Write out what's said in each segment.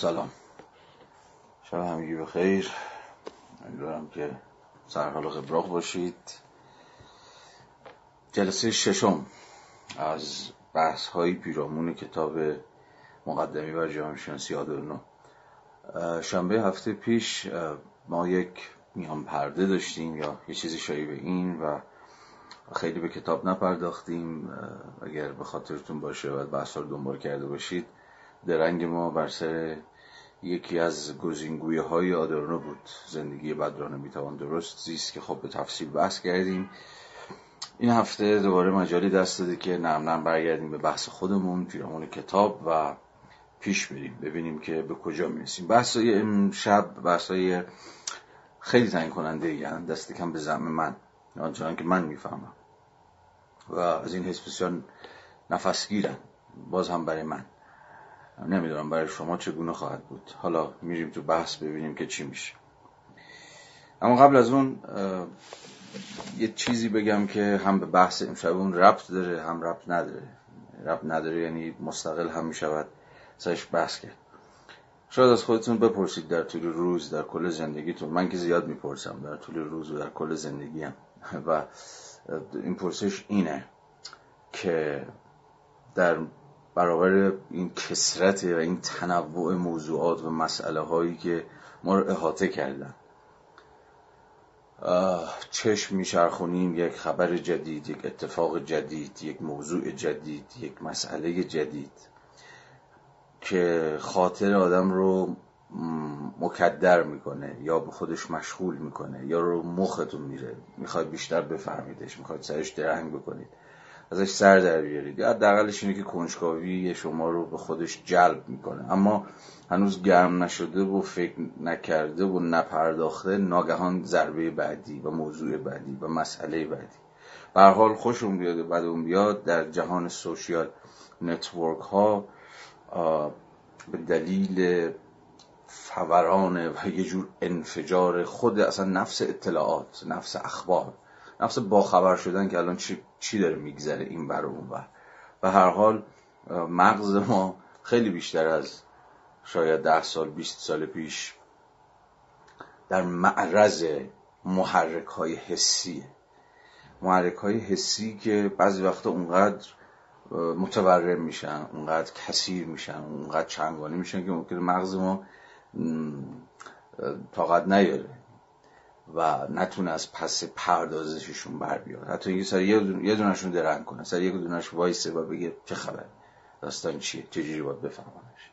سلام. شب همگی بخیر امیدوارم که سرحال قبراق باشید. جلسه ششم از بحث های پیرامون کتاب مقدمی بر جامعه شناسی آدورنو شنبه هفته پیش ما یک میان پرده داشتیم یا یه چیزی شایی این و خیلی به کتاب نپرداختیم. اگر به خاطرتون باشه و بحث رو دنبال کرده باشید درنگ ما بر سر یکی از گزینگویه های آدورنو بود. زندگی بدرانه می‌توان درست زیست که خب به تفصیل بحث کردیم. این هفته دوباره مجالی دست داده که نرم نرم برگردیم به بحث خودمون پیرامون کتاب و پیش بریم ببینیم که به کجا می‌رسیم. بحث های امشب بحث های خیلی تعیین کننده یعنی دست کم به زعم من آنچنان که من می‌فهمم. و از این حس بسیار نفسگیرن. باز هم برای من. نمی‌دونم برای شما چگونه خواهد بود. حالا میریم تو بحث ببینیم که چی میشه. اما قبل از اون یه چیزی بگم که هم به بحث امشب اون ربط داره هم ربط نداره. ربط نداره یعنی مستقل هم می‌شود سرش بحث کرد. شاید از خودتون بپرسید در طول روز در کل زندگیتون. من که زیاد می‌پرسم در طول روز و در کل زندگیم. و این پرسش اینه که در برابر این کسرت و این تنوع موضوعات و مسئله هایی که ما رو احاطه کردن. چشم میچرخونیم یک خبر جدید یک اتفاق جدید یک موضوع جدید یک مسئله جدید که خاطر آدم رو مکدر می‌کنه یا به خودش مشغول می‌کنه یا رو مختون میره. می‌خواد بیشتر بفهمیدش می‌خواد سرش درنگ بکنید. ازش سر در بیارید. یا حداقلش اینه که کنجکاوی شما رو به خودش جلب می‌کنه. اما هنوز گرم نشده و فکر نکرده و نپرداخته ناگهان ضربه بعدی و موضوع بعدی و مسئله بعدی. به حال خوشون بیاد و بعد اون بیاد در جهان social network ها به دلیل فوران و یه جور انفجار خود اصلا نفس اطلاعات نفس اخبار نفس باخبر شدن که الان چی, چی داره میگذره این بر اون بر و هر حال مغز ما خیلی بیشتر از شاید ده سال بیست سال پیش در معرض محرک های حسیه. محرک های حسی که بعضی وقتا اونقدر متورم میشن اونقدر کثیر میشن اونقدر چنگانی میشن که ممکنه مغز ما طاقت نیاره. و نتونه از پس پردازششون بر بیاد. حتی اینکه سر یه دونشون درنگ کنه. سر یک دونش وایسه و بگه چه خبر داستان چیه؟ چجوری باید بفهمانش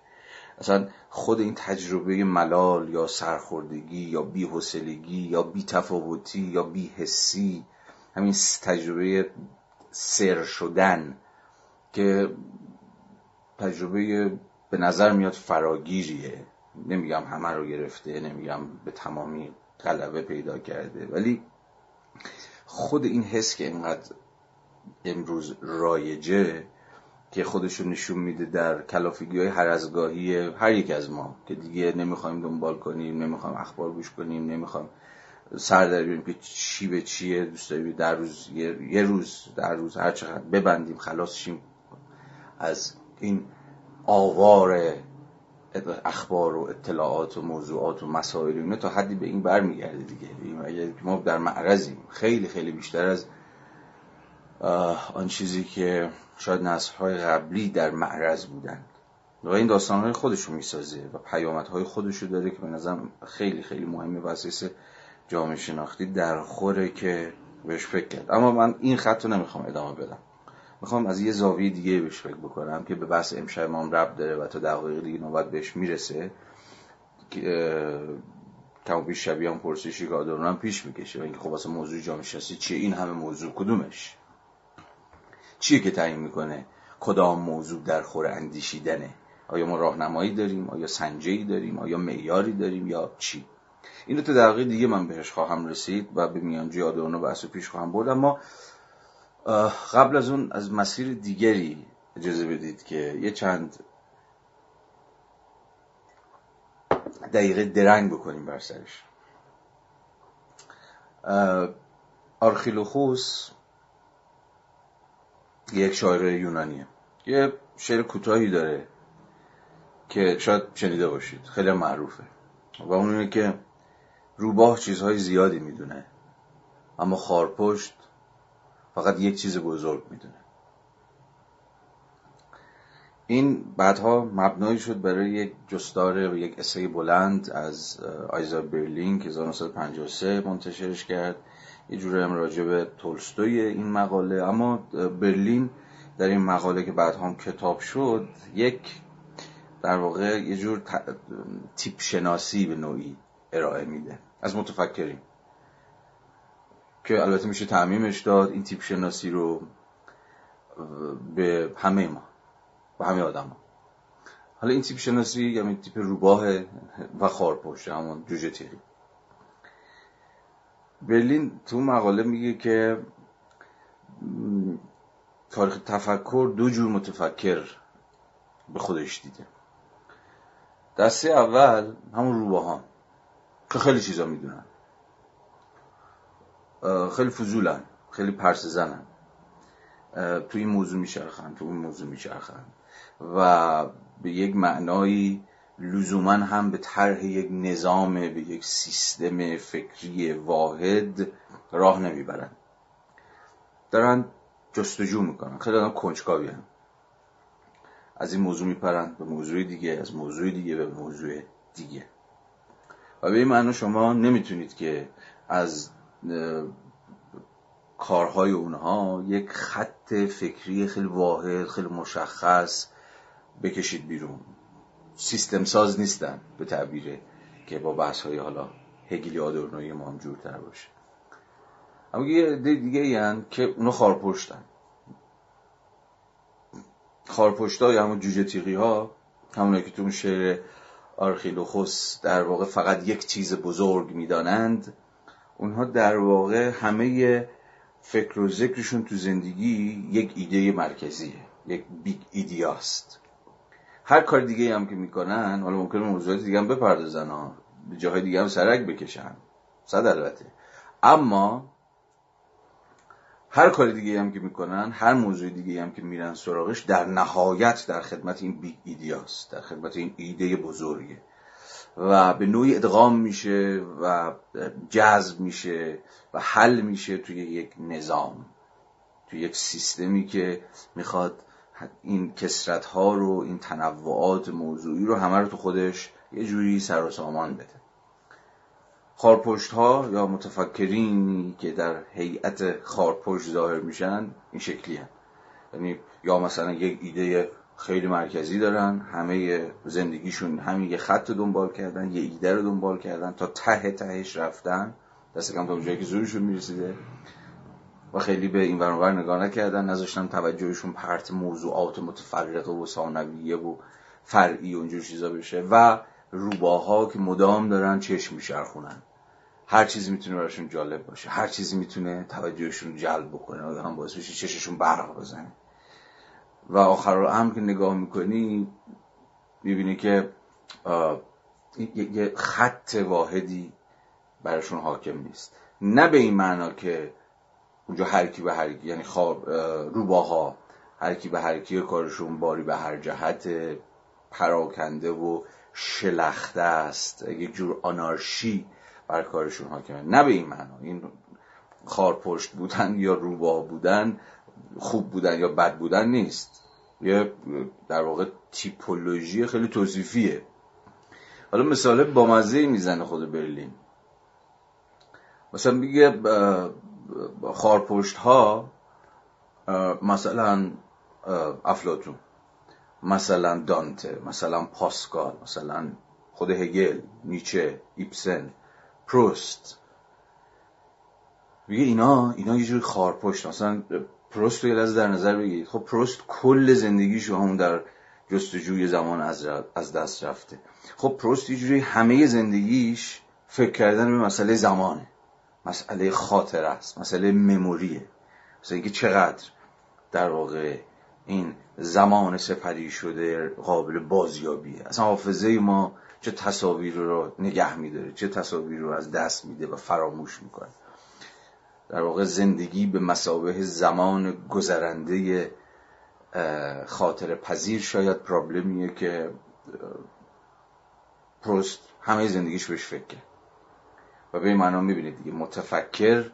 اصلا خود این تجربه ملال یا سرخوردگی یا بیحسلگی یا بیتفاوتی یا بیحسی همین تجربه سر شدن که تجربه به نظر میاد فراگیریه. نمیگم همه رو گرفته نمیگم به تمامی غلبه پیدا کرده. ولی خود این حس که اینقدر امروز رایجه که خودش رو نشون میده در کلافگی های هر ازگاهی هر یک از ما که دیگه نمی‌خوایم دنبال کنیم نمی‌خوایم اخبار گوش کنیم نمی‌خوایم سر در بیاریم که چی به چیه دوست داریم در روز یه, روز در روز هر چقدر ببندیم خلاص شیم. از این آوار اخبار و اطلاعات و موضوعات و مسائل اینا تا حدی به این برمیگرده دیگه. ما در معرضیم خیلی خیلی بیشتر از آن چیزی که شاید نسلهای قبلی در معرض بودن و این داستانهای خودشو می‌سازه و پیامدهای خودشو داره که به نظرم خیلی خیلی مهمه و اساس جامعه شناختی در خوره که بهش فکر کرد. اما من این خط رو نمی‌خوام ادامه بدم. می‌خوام از یه زاویه دیگه بهش فکر بکنم که به بحث امشب ما رب داره و تا دقایق دیگه نوبت بهش می‌رسه. کم بیش شبیه هم پرسشی که آدورنو هم پیش می‌کشه. و اینکه خب واسه موضوع جامعه شناسی چیه این همه موضوع کدومش؟ چیه که تعیین می‌کنه؟ کدام موضوع در خور اندیشیدنه؟ آیا ما راهنمایی داریم؟ آیا سنجی داریم؟ آیا معیاری داریم یا چی؟ اینو تا دقیقه دیگه من بهش خواهم رسید و به میانجی آدورنو بحث پیش خواهم برد. اما قبل از اون از مسیر دیگری اجازه بدید که یه چند دقیقه درنگ بکنیم بر سرش. آرخیلوخوس یک شاعر یونانیه. یه شعر کوتاهی داره که شاید شنیده باشید. خیلی معروفه. و اون اینه که روباه چیزهای زیادی می‌دونه اما خارپشت فقط یک چیز بزرگ می‌دونه. این بعدها مبنایی شد برای یک جستار و یک اسه بلند از آیزا برلین که 1953 منتشرش کرد. یه جوری هم تولستوی این مقاله. اما برلین در این مقاله که بعد هم کتاب شد یک در واقع یه جور تیپ شناسی به نوعی ارائه میده. از متفکرین. که البته میشه تعمیمش داد این تیپ شناسی رو به همه ما به همه آدم ها. حالا این تیپ شناسی یعنی تیپ روباه و خارپشت همون جوجه تیری. برلین تو مقاله میگه که تاریخ تفکر دو جور متفکر به خودش دیده. دسته اول همون روباهان که خیلی چیزا می‌دونن. خیلی فضولن خیلی پرس زنن تو این موضوع میچرخن تو این موضوع میچرخن. و به یک معنایی لزوما هم به طرح یک نظام به یک سیستم فکری واحد راه نمی‌برن. دارن جستجو می‌کنن. خیلی آدم کنجکاوی هم. از این موضوع میپرن به موضوع دیگه از موضوع دیگه به موضوع دیگه. و به این معنی شما نمی‌تونید که از کارهای اونها یک خط فکری خیلی واحد خیلی مشخص بکشید بیرون. سیستم ساز نیستن به تعبیره که با بحث های حالا هگلی آدورنوی ما هم جورتر باشه. اما یه دیگه ای که اونا خارپشتن. خارپشت های همون جوجه تیغی ها همونه که تو اون شعر آرخیلوخوس در واقع فقط یک چیز بزرگ می‌دانند اونها در واقع همه فکر و ذکرشون تو زندگی یک ایده مرکزیه یک big idea ست هر کار دیگه هم که می‌کنن حالا ممکنه موضوعات دیگه هم بپردازن ها به جاهای دیگه هم سرک بکشن. صد البته. اما هر کار دیگه هم که می‌کنن هر موضوع دیگه هم که میرن سراغش در نهایت در خدمت این big idea ست در خدمت این ایده بزرگه. و به نوعی ادغام میشه و جذب میشه و حل میشه توی یک نظام توی یک سیستمی که می‌خواد این کسرت ها رو این تنوعات موضوعی رو همه رو تو خودش یه جوری سر و سامان بده خارپشت ها یا متفکرینی که در هیئت خارپشت ظاهر میشن این شکلی هن. یعنی یا مثلا یک ایده خیلی مرکزی دارن همه زندگیشون همین یه خط دنبال کردن یه ایده رو دنبال کردن تا ته تهش رفتن. دست کم تا اونجایی که زورشون می‌رسیده. و خیلی به این ورانور نگاه نکردن نذاشتن توجهشون پرت موضوعات متفرقه و ثانویه و فرعی و اینجور چیزا بشه. و روباها که مدام دارن چشم میشرخونن هر چیزی می‌تونه براشون جالب باشه. هر چیزی می‌تونه توجهشون جلب بکنه. هم باعث بشه چششون برق بزنه. و آخر هم که نگاه می‌کنی می‌بینی که یه خط واحدی براشون حاکم نیست. نه به این معنا که اونجا هر کی به هر کی یعنی خواب روباها هر کی به هر کی کارشون باری به هر جهت پراکنده و شلخته است. یک جور آنارشی بر کارشون حاکمه. نه به این معنا. این خارپشت بودن یا روباه بودن خوب بودن یا بد بودن نیست. یه در واقع تیپولوژی خیلی توصیفیه. حالا مثال با مزه می‌زنه خود برلین. مثلا میگه خارپشت ها مثلا افلاتون مثلا دانته مثلا پاسکال مثلا خود هگل نیچه ایپسن پروست. میگه اینا اینا یه جوری خارپشت مثلا پروست رو یه در نظر بگیرید. خب پروست کل زندگیشو همون در جستجوی زمان از, دست رفته. خب پروست یه جوری همه زندگیش فکر کردن به مسئله زمانه. مسئله خاطر است مسئله مموریه. مثلا اینکه چقدر در واقع این زمان سپری شده قابل بازیابیه. اصلا حافظه ما چه تصاویر رو نگه میداره چه تصاویر رو از دست میده و فراموش می‌کنه. در واقع زندگی به مسابه زمان گذرنده خاطر پذیر شاید پرابلمیه که پروست همه زندگیش بهش فکر کرد. و به این معنا می‌بینید دیگه متفکر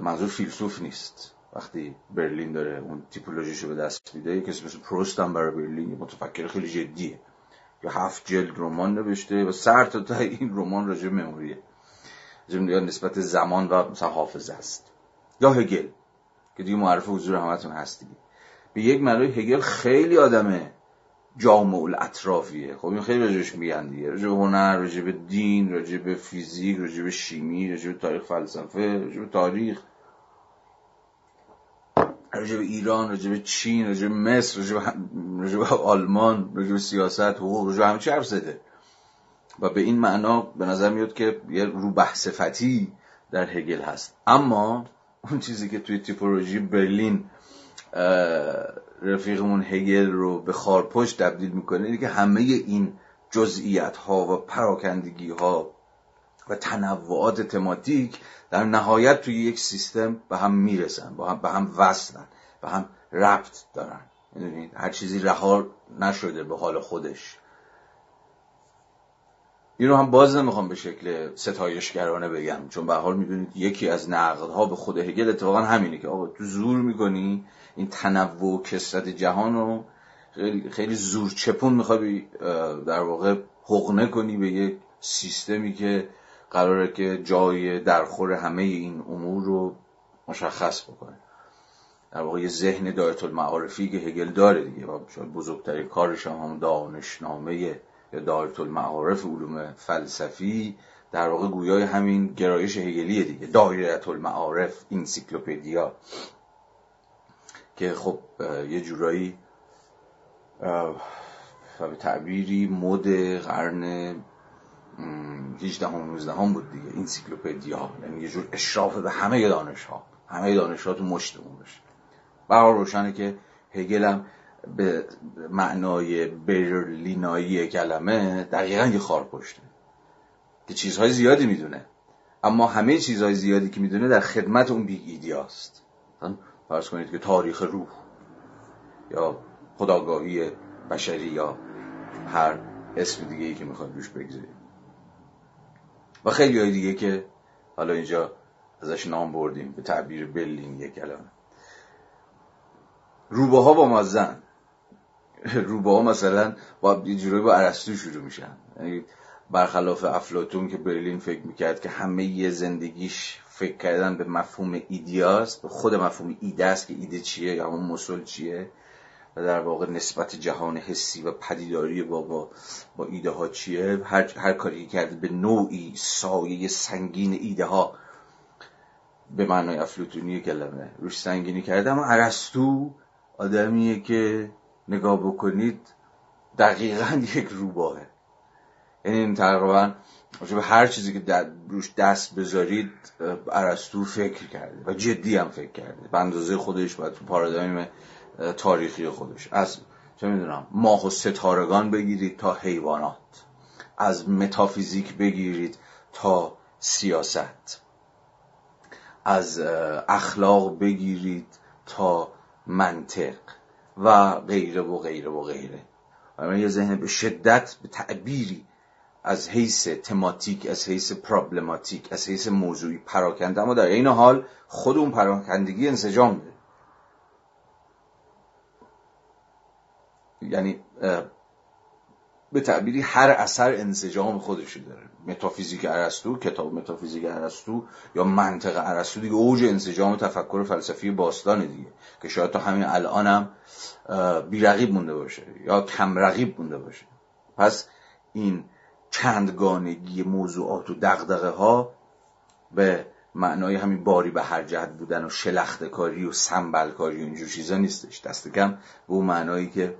منظور فیلسوف نیست. وقتی برلین داره اون تیپولوژیشو به دست میده کسی مثل پروست هم برای برلین متفکر خیلی جدیه. یا هفت جلد رمان نوشته و سر تا تا این رمان راجع مموریه. یا نسبت زمان و مثلا حافظه است یا هگل که دیگه معرف حضور همتون هست دیگه به یک معنای هگل خیلی آدمه جامع الاطرافیه خب این خیلی راجعش میگن دیگه به هنر راجع به دین به فیزیک راجع به شیمی راجع به تاریخ فلسفه راجع به تاریخ راجع به ایران راجع به چین راجع به مصر راجع به, آلمان راجع به سیاست حقوق به همه چی حرف زده و به این معنا به نظر میاد که یه رو بحثفتی در هگل هست. اما اون چیزی که توی تیپولوژی برلین رفیقمون هگل رو به خارپشت تبدیل می‌کنه اینه که همه این جزئیات ها و پراکندگی ها و تنوعات تماتیک در نهایت توی یک سیستم به هم می‌رسن با هم به هم وصلن به هم ربط دارن. هر چیزی رها نشده به حال خودش. این رو هم باز نمی‌خوام به شکل ستایشگرانه بگم. چون به حال می‌دونید یکی از نقدها به خود هگل اتفاقا همینه که آقا تو زور می‌کنی این تنوع و کسرت جهان رو خیلی, خیلی زور چپون می‌خوای در واقع حقنه کنی به یک سیستمی که قراره که جای درخور همه این امور رو مشخص بکنه. در واقع یه ذهن دایت المعارفی که هگل داره دیگه. و بزرگترین کارش هم, هم دانشنامه یا دایت المعارف علوم فلسفی در واقع گویای همین گرایش هگلیه دیگه. دایره المعارف انسیکلوپدیا که خب یه جورایی به تعبیری مد قرن 18 هم 19 هم بود دیگه. انسیکلوپدیا یعنی یه جور اشراف به همه دانش ها همه دانش ها تو مشتمون بشه برام روشنه که هگل هم به معنای برلینایی کلمه دقیقا یه خار پشته که چیزهای زیادی می‌دونه. اما همه چیزهای زیادی که می‌دونه در خدمت اون big idea ست فرض کنید که تاریخ روح یا خودآگاهی بشری یا هر اسم دیگه ای که می‌خواد روش بگذاریم. و خیلی های دیگه که حالا اینجا ازش نام بردیم به تعبیر بلین یک کلمه. روبه ها با مازن روبه ها مثلا با یه جوری با عرستو شروع میشن. یعنی برخلاف افلاتون که برلین فکر می‌کرد که همه یه زندگیش فکر کردن به مفهوم ایدیاست به خود مفهوم ایده است که ایده چیه یا همون مسل چیه؟ و در واقع نسبت جهان حسی و پدیداری با با, با ایده ها چیه؟ هر, هر کاری کرده به نوعی سایه سنگین ایده ها به معنای افلوتونی کلمه. روش سنگینی کرده اما عرستو آدمیه که نگاه بکنید دقیقا یک روباهه. یعنی این تقریبا به هر چیزی که در روش دست بذارید عرستو فکر کرده و جدی هم فکر کرده. به اندازه خودش و تو پارادایم تاریخی خودش. از چه می‌دونم ماه و ستارگان بگیرید تا حیوانات. از متافیزیک بگیرید تا سیاست. از اخلاق بگیرید تا منطق. و غیره و غیره و غیره. و یه ذهن به شدت به تعبیری از حیث تماتیک از حیث پرابلماتیک از حیث موضوعی پراکنده. اما در این حال خود اون پراکندگی انسجام ده یعنی به تعبیری هر اثر انسجام خودشی داره. متافیزیک ارسطو کتاب متافیزیک ارسطو یا منطق ارسطو دیگه اوج انسجام تفکر فلسفی باستان دیگه که شاید تا همین الان هم بیرقیب مونده باشه یا کم رقیب مونده باشه. پس این چندگانگی موضوعات و دغدغه ها به معنای همین باری به هر جهت بودن و شلخت کاری و سنبل کاری و اینجور چیزا نیستش. دست کم به اون معنایی که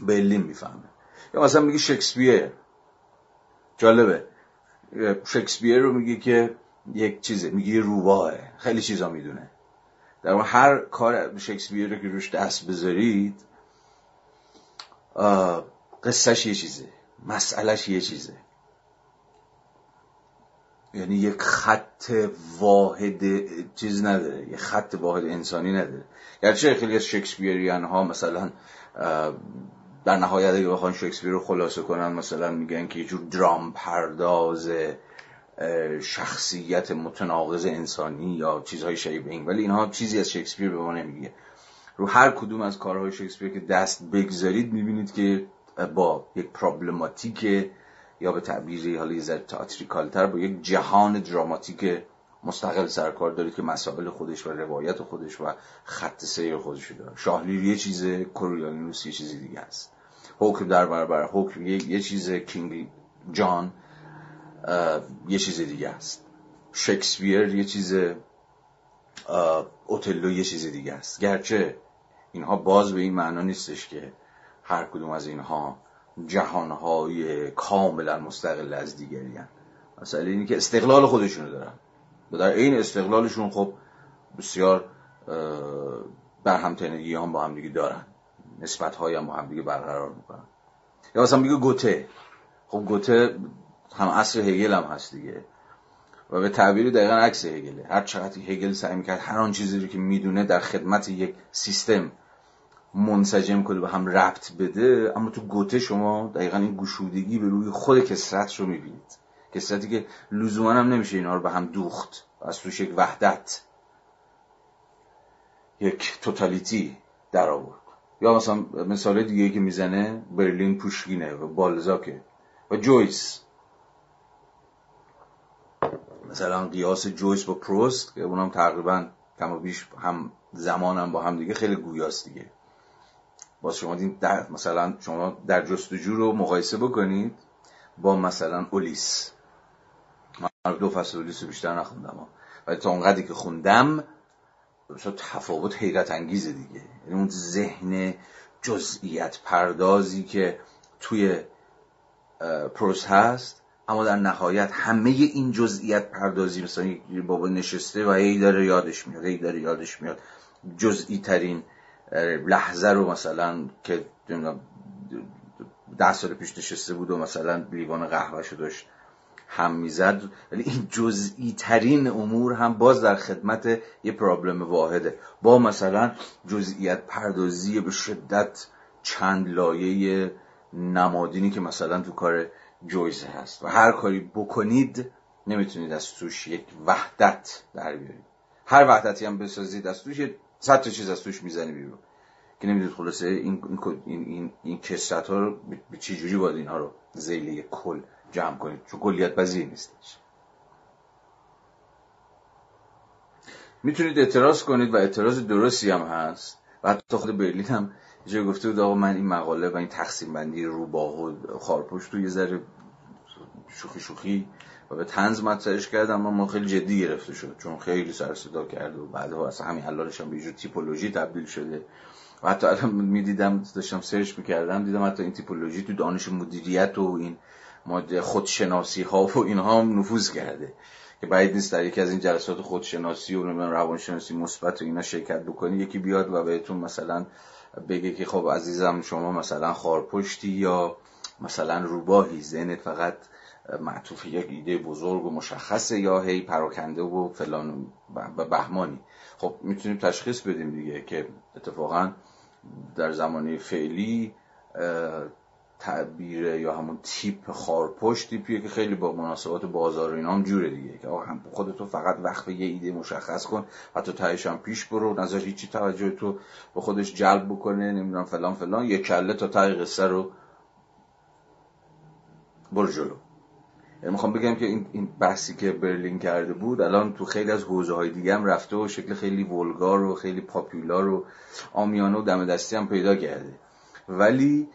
برلین می‌فهمه. یا مثلا میگه شکسپیر جالبه. شکسپیر رو میگه که یک چیزه. میگه روباه خیلی چیزا می‌دونه. در هر کار شکسپیر رو که روش دست بذارید قصهش یه چیزه. مسئلهش یه چیزه. یعنی یک خط واحد چیز نداره. یک خط واحد انسانی نداره. گرچه خیلی از شکسپیریان ها مثلا در نهایت اگه بخوان شکسپیر رو خلاصه کنن مثلا میگن که یه جور درام پرداز شخصیت متناقض انسانی یا چیزهای شبیه این. ولی اینها چیزی از شکسپیر به ما نمیگه. رو هر کدوم از کارهای شکسپیر که دست بگذارید می‌بینید که با یک پرابلماتیک یا به تعبیری حالا یه ذره تئاتریکالتر با یک جهان دراماتیک مستقل سرکار دارید که مسائل خودش و روایت خودش و خط سیر خودش داره شاهلیر یه چیز کوریانوس یه چیز دیگه است. حکم در برابر حکم یه, یه چیز کینگ جان یه چیز دیگه است. شکسپیر یه چیز اوتلو یه چیز دیگه است. گرچه اینها باز به این معنا نیستش که هر کدوم از اینها جهانهای کاملا مستقل از دیگری هن. مثلا اینی که استقلال خودشونو دارن. و در این استقلالشون خب بسیار برهمتنگی هم با هم دیگه دارن. نسبت های هم با هم دیگه برقرار می‌کنن. یا مثلا میگه گوته. خب گوته هم اصر هگل هم هست دیگه. و به تعبیری دقیقا عکس هگله. هر چقدر هگل سعی می‌کرد هر آن چیزی رو که می‌دونه در خدمت یک سیستم منسجم کنه و هم ربط بده اما تو گوته شما دقیقا این گشودگی به روی خود کسرت رو می‌بینید. کسرتی که لزوما هم نمیشه اینا رو به هم دوخت. از توش یک وحدت یک توتالیتی در آورد. یا مثلا مثال دیگه که می‌زنه برلین پوشکینه و بالزاکه و جویس. مثلا قیاس جویس با پروست که اونم تقریبا کم بیش هم زمانم با هم دیگه خیلی گویاست دیگه. باز شما دین در مثلا شما در جستجو رو مقایسه بکنید با مثلا اولیس. من دو فصل اولیس رو بیشتر نخوندم. ولی تا اونقدری که خوندم تفاوت حیرت انگیزه دیگه. یعنی اون ذهن جزئیت پردازی که توی پروس هست اما در نهایت همه این جزئیت پردازی مثلا بابا نشسته و هی داره یادش میاد هی داره یادش میاد. جزئی ترین لحظه رو مثلا که ده سال پیش نشسته بود و مثلا لیوان قهوهشو داشت هم می‌زد. ولی این جزئی ترین امور هم باز در خدمت یه پرابلم واحده. با مثلا جزئیت پردازی به شدت چند لایه نمادینی که مثلا تو کار جویس هست. و هر کاری بکنید نمی‌تونید از توش یک وحدت در بیارید. هر وحدتی هم بسازید از توش صد تا چیز از توش می‌زنی بیرون. که نمی‌دونید خلاصه این این این این کسرت ها رو به چه جوری باید اینها رو زیل کل جمع کنید. چون کلیت پذیر نیستش. می‌تونید اعتراض کنید و اعتراض درستی هم هست. و حتی خود برلین هم جای گفته بود آقا من این مقاله و این تقسیم بندی روباه و خارپشت رو یه ذره شوخی شوخی و به تنز مطرحش کرد اما ما خیلی جدی گرفته شد. چون خیلی سر صدا کرد و بعدها اصلا همین حلالش هم به تیپولوژی تبدیل شده. و حتی الان می‌دیدم داشتم سرچ می‌کردم دیدم حتی این تیپولوژی تو دانش مدیریت و این خودشناسی ها و اینها هم نفوذ کرده. که باید نیست در یکی از این جلسات خودشناسی و روانشناسی مثبت و اینا شرکت بکنی یکی بیاد و بهتون مثلا بگه که خب عزیزم شما مثلا خارپشتی یا مثلا روباهی ذهنت فقط معطوف یک ایده بزرگ و مشخصه یا هی پراکنده و فلان و بهمانی. خب می‌تونیم تشخیص بدیم دیگه که اتفاقا در زمانه فعلی تعبیر یا همون تیپ خارپشت تیپیه که خیلی با مناسبات بازار و اینا جوره دیگه. که هم خودتو فقط وقت یه ایده مشخص کن تو تهش هم پیش برو نظر هیچی توجه تو به خودش جلب بکنه نمی‌دونم فلان فلان یه کله تا ته قصه رو برو جلو. یعنی می‌خوام بگم که این, این بحثی که برلین کرده بود الان تو خیلی از حوزه های دیگه هم رفته و شکل خیلی ولگار و خیلی پاپیولار و آمیانه و دم دستی هم پیدا کرده. ولی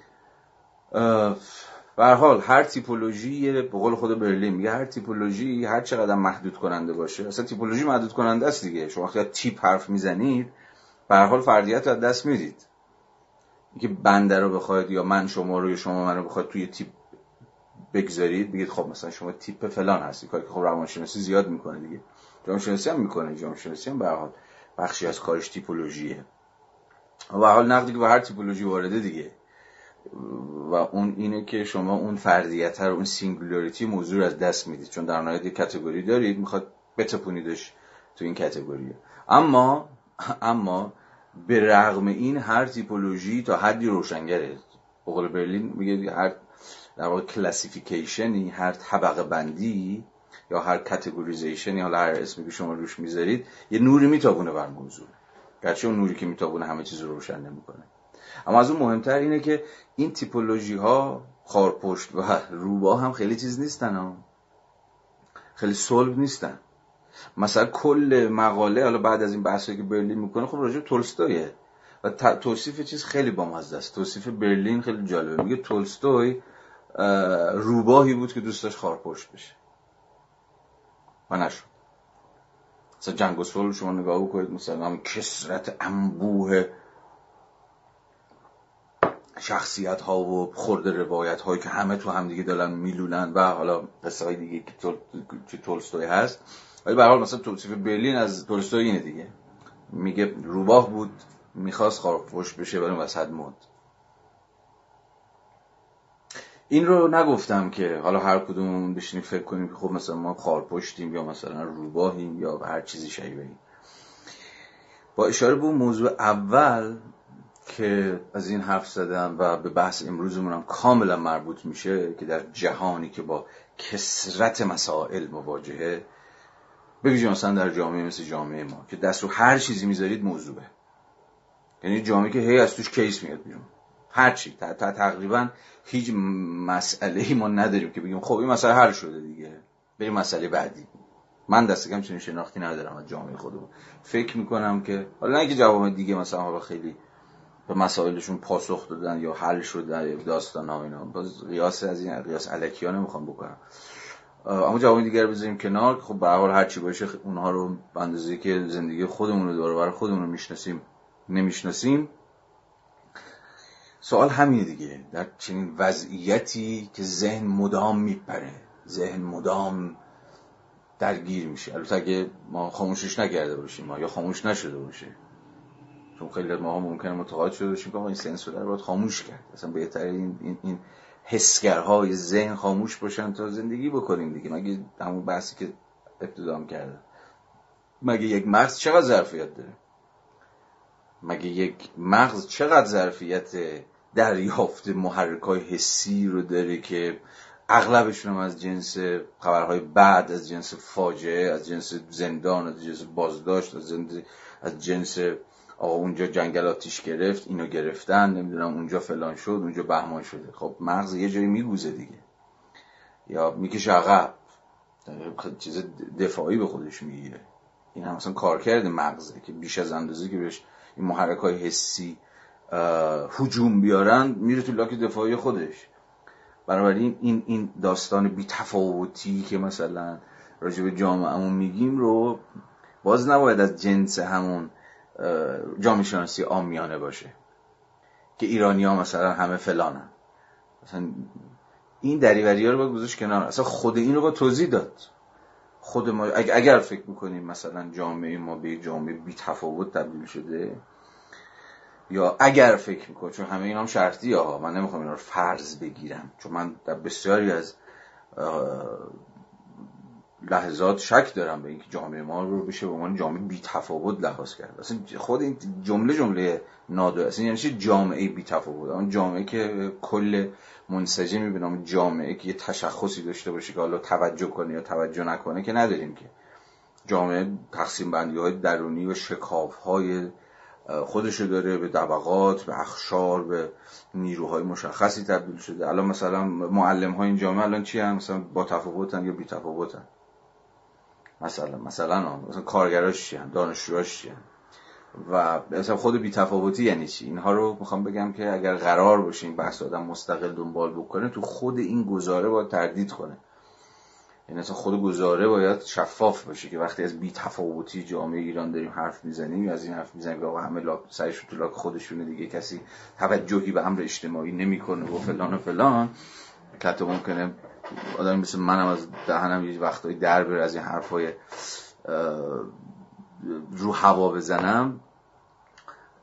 به حال هر تیپولوژی به قول خود برلین میگه هر تیپولوژی هر چقدر محدود کننده باشه اصلا تیپولوژی محدود کننده است دیگه. شما وقتی تیپ حرف می‌زنید به حال فردیت رو دست می‌دید. اینکه بنده رو بخواید یا من شما رو یا شما من رو بخواید توی تیپ بگذارید بگید خب مثلا شما تیپ فلان هستی کاری که خب روانشناسی زیاد می‌کنه دیگه. جامعه هم می‌کنه جامعه هم به حال بخشی از کارش تیپولوژیه. و به حال نقدی که به هر تیپولوژی وارده دیگه. و اون اینه که شما اون فردیت رو اون singularity موضوع از دست می‌دید. چون در نهایت category دارید می‌خواید بتپونیدش تو این category اما اما به رغم این هر تیپولوژی تا حدی روشنگره. بقول برلین میگه هر در واقع کلاسیفیکیشنی هر طبقه بندی یا هر کاتگوریزیشنی حالا هر اسمی که شما روش می‌ذارید یه نوری میتابونه بر موضوع. گرچه اون نوری که میتابونه همه چیز رو روشن نمی‌کنه. اما از اون مهمتر اینه که این تیپولوژی ها خارپشت و روبا هم خیلی چیز نیستن ها. خیلی صلب نیستن. مثلا کل مقاله حالا بعد از این بحثی که برلین می‌کنه خب راجع تولستویه. و توصیف چیز خیلی بامزه است. توصیف برلین خیلی جالبه. میگه تولستوی روباهی بود که دوست داشت خارپشت بشه. و نشد. مثلا جنگ و شما نگاه کنید مثلا هم کسرت انبوه شخصیت ها و خورد روایت هایی که همه تو همدیگه دارن میلولن و حالا قصه های دیگه که تولستوی هست. ولی به حال مثلا توصیف برلین از تولستوی اینه دیگه. میگه روباه بود می‌خواست خارپشت بشه ولی وسط موند این رو نگفتم که حالا هر کدوم بشینیم فکر کنیم که خب مثلا ما خارپشتیم یا مثلا روباهیم یا هر چیزی شبیه با اشاره به موضوع اول که از این حرف زدم و به بحث امروزمون هم کاملا مربوط میشه که در جهانی که با کسرت مسائل مواجهه ببینید مثلا در جامعه مثل جامعه ما که دست رو هر چیزی می‌ذارید موضوعه یعنی جامعه که هی از توش کیس میاد بیرون. هر چی. تا تقریبا هیچ مسئله ای ما نداریم که بگیم خب این مسئله حل شده دیگه. بریم مسئله بعدی. من دست کم چنین شناختی ندارم از جامعه خودمون فکر می‌کنم که حالا نه اینکه جواب دیگه مثلا حالا خیلی به مسائلشون پاسخ دادن یا حل شده یا داستان ها اینا. باز قیاس از این قیاس الکی ها بکنم. اما جواب دیگر بذاریم کنار. خب به حال هر چی باشه اونها رو به اندازه که زندگی خودمون رو دور بر خودمون رو می‌شناسیم نمی‌شناسیم. سوال همینه دیگه. در چنین وضعیتی که ذهن مدام میپره. ذهن مدام درگیر میشه. البته اگه ما خاموشش نکرده باشیم ما یا خاموش نشده باشه. چون خیلی ما هم ممکنه متقاعد شده باشیم که این سنسور رو باید خاموش کرد. اصلا بهتر این, این, این حسگرهای ذهن خاموش باشن تا زندگی بکنیم دیگه. مگه همون بحثی که ابتدام کرده. مگه یک مغز چقدر ظرفیت داره؟ مگه یک مغز چقدر ظرفیت دریافت محرک های حسی رو داره که اغلبشون هم از جنس خبرهای بعد از جنس فاجعه از جنس زندان از جنس بازداشت از جنس, از جنس آقا اونجا جنگل آتیش گرفت اینو گرفتن نمی‌دونم اونجا فلان شد اونجا بهمان شده. خب مغز یه جایی میگوزه دیگه. یا می‌کشه عقب. چیز دفاعی به خودش می‌گیره. این هم مثلا کار کرده مغزه که بیش از اندازه که بهش این محرک های حسی هجوم بیارن میره تو لاک دفاعی خودش. بنابراین این این داستان بی تفاوتی که مثلا راجع به جامعهمون میگیم رو باز نباید از جنس همون جامعه شناسی آمیانه باشه. که ایرانی ها مثلا همه فلانن مثلا این دریوری ها رو باید گذاشت کنار. اصلا خود این رو با توضیح داد. خود ما اگر فکر می‌کنیم مثلا جامعه ما به جامعه بی تفاوت تبدیل شده یا اگر فکر می‌کنم چون همه اینا هم شرطی ها من نمی‌خوام اینا رو فرض بگیرم. چون من در بسیاری از لحظات شک دارم به اینکه جامعه ما رو بشه به عنوان جامعه بی تفاوت لحاظ کرد. اصلا خود این جمله جمله نادر. اصلا یعنی چه جامعه بی تفاوت؟ اون جامعه که کل منسجمی به نام جامعه که یه تشخصی داشته باشه که حالا توجه کنه یا توجه نکنه که نداریم که. جامعه تقسیم بندی های درونی و شکاف های خودشو داره به طبقات به اخشار به نیروهای مشخصی تبدیل شده. الان مثلا معلم های این جامعه الان چی هم مثلا با تفاوتن یا بی تفاوتن؟ مثلا مثلا مثلا کارگراش چی هم دانشجوهاش چی هم و مثلا خود بی تفاوتی یعنی چی؟ اینها رو می‌خوام بگم که اگر قرار باشه این بحث آدم مستقل دنبال بکنه تو خود این گزاره باید تردید کنه. یعنی اصلا خود گزاره باید شفاف باشه که وقتی از بی تفاوتی جامعه ایران داریم حرف می‌زنیم از این حرف می‌زنیم که همه لاک سرش تو لاک خودشونه دیگه کسی توجهی به امر اجتماعی نمی‌کنه و فلان و فلان. که ممکنه آدم مثل منم از دهنم یه وقتایی در بره از این حرفای رو هوا بزنم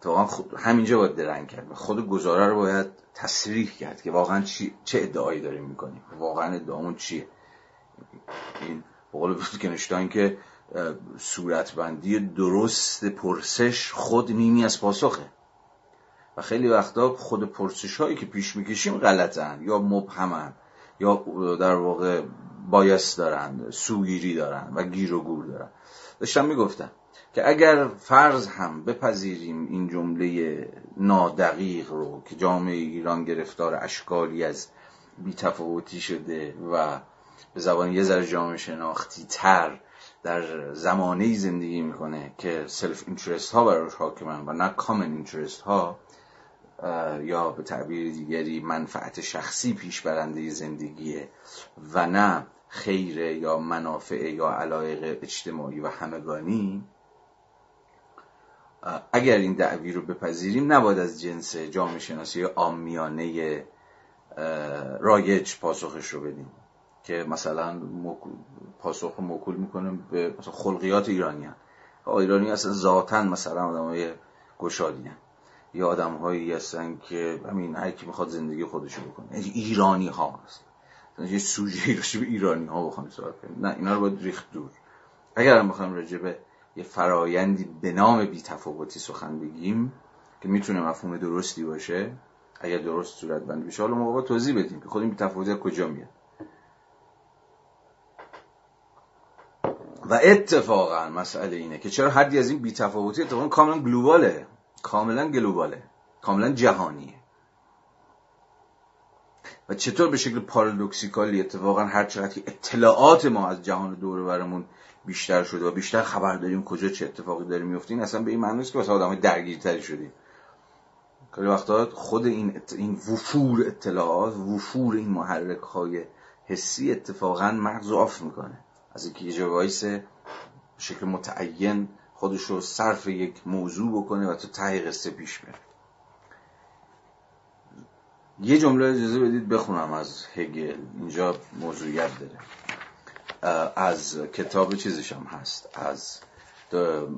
واقعا همینجا باید درنگ کرد. خود گزاره رو باید تصریح کرد که واقعا چه ادعایی داریم می‌کنیم. واقعا ادعامون چیه؟ این بقول ویتگنشتاین که صورتبندی درست پرسش خود نیمی از پاسخه. و خیلی وقتا خود پرسش هایی که پیش می‌کشیم غلطن یا مبهمن. یا در واقع bias دارن سوگیری دارن و گیر و گور دارن. داشتم می‌گفتم که اگر فرض هم بپذیریم این جمله نادقیق رو که جامعه ایران گرفتار اشکالی از بی‌تفاوتی شده و به زبان یه ذره جامعه شناختی تر در زمانه زندگی می‌کنه که self interest ها براش حاکمن و نه common interest ها یا به تعبیر دیگری منفعت شخصی پیش برنده زندگیه و نه خیر یا منافع یا علایق اجتماعی و همگانی اگر این دعوی رو بپذیریم نباید از جنس جامعه شناسی آمیانه رایج پاسخش رو بدیم که مثلا پاسخ موکول می‌کنه به مثلا خلقیات ایرانی هم. ایرانی اصلا ذاتا مثلا آدم های. یا آدم هایی هستن که همین هر کی می‌خواد زندگی خودشو بکنه. یعنی ایرانی ها هست یه سوژه راجع به ایرانی ها بخوایم صحبت کنیم. نه اینا رو باید ریخت دور. اگر هم بخوایم راجع به یه فرایندی به نام بی تفاوتی سخن بگیم که می‌تونه مفهوم درستی باشه اگر درست صورت بندی بشه حالا ما توضیح بدیم که خود این بی تفاوتی کجا میاد. و اتفاقا مسئله اینه که چرا حدی از این بیتفاوتی اتفاقا کاملا گلوباله. کاملا گلوباله. کاملا جهانیه. و چطور به شکل پارادوکسیکالی اتفاقا هر چقدر که اطلاعات ما از جهان دور برمون بیشتر شده و بیشتر خبر داریم کجا چه اتفاقی داره میفته این اصلا به این معنی نیست که واسه آدم درگیرتری شدیم. خیلی وقتا خود این این وفور اطلاعات وفور این محرک های حسی اتفاقا مغز آف می‌کنه. از اینکه یه شکل متعین خودش رو صرف یک موضوع بکنه و تو ته قصه پیش بره. یه جمله اجازه بدید بخونم از هگل. اینجا موضوعیت داره. از کتاب چیزش هم هست. از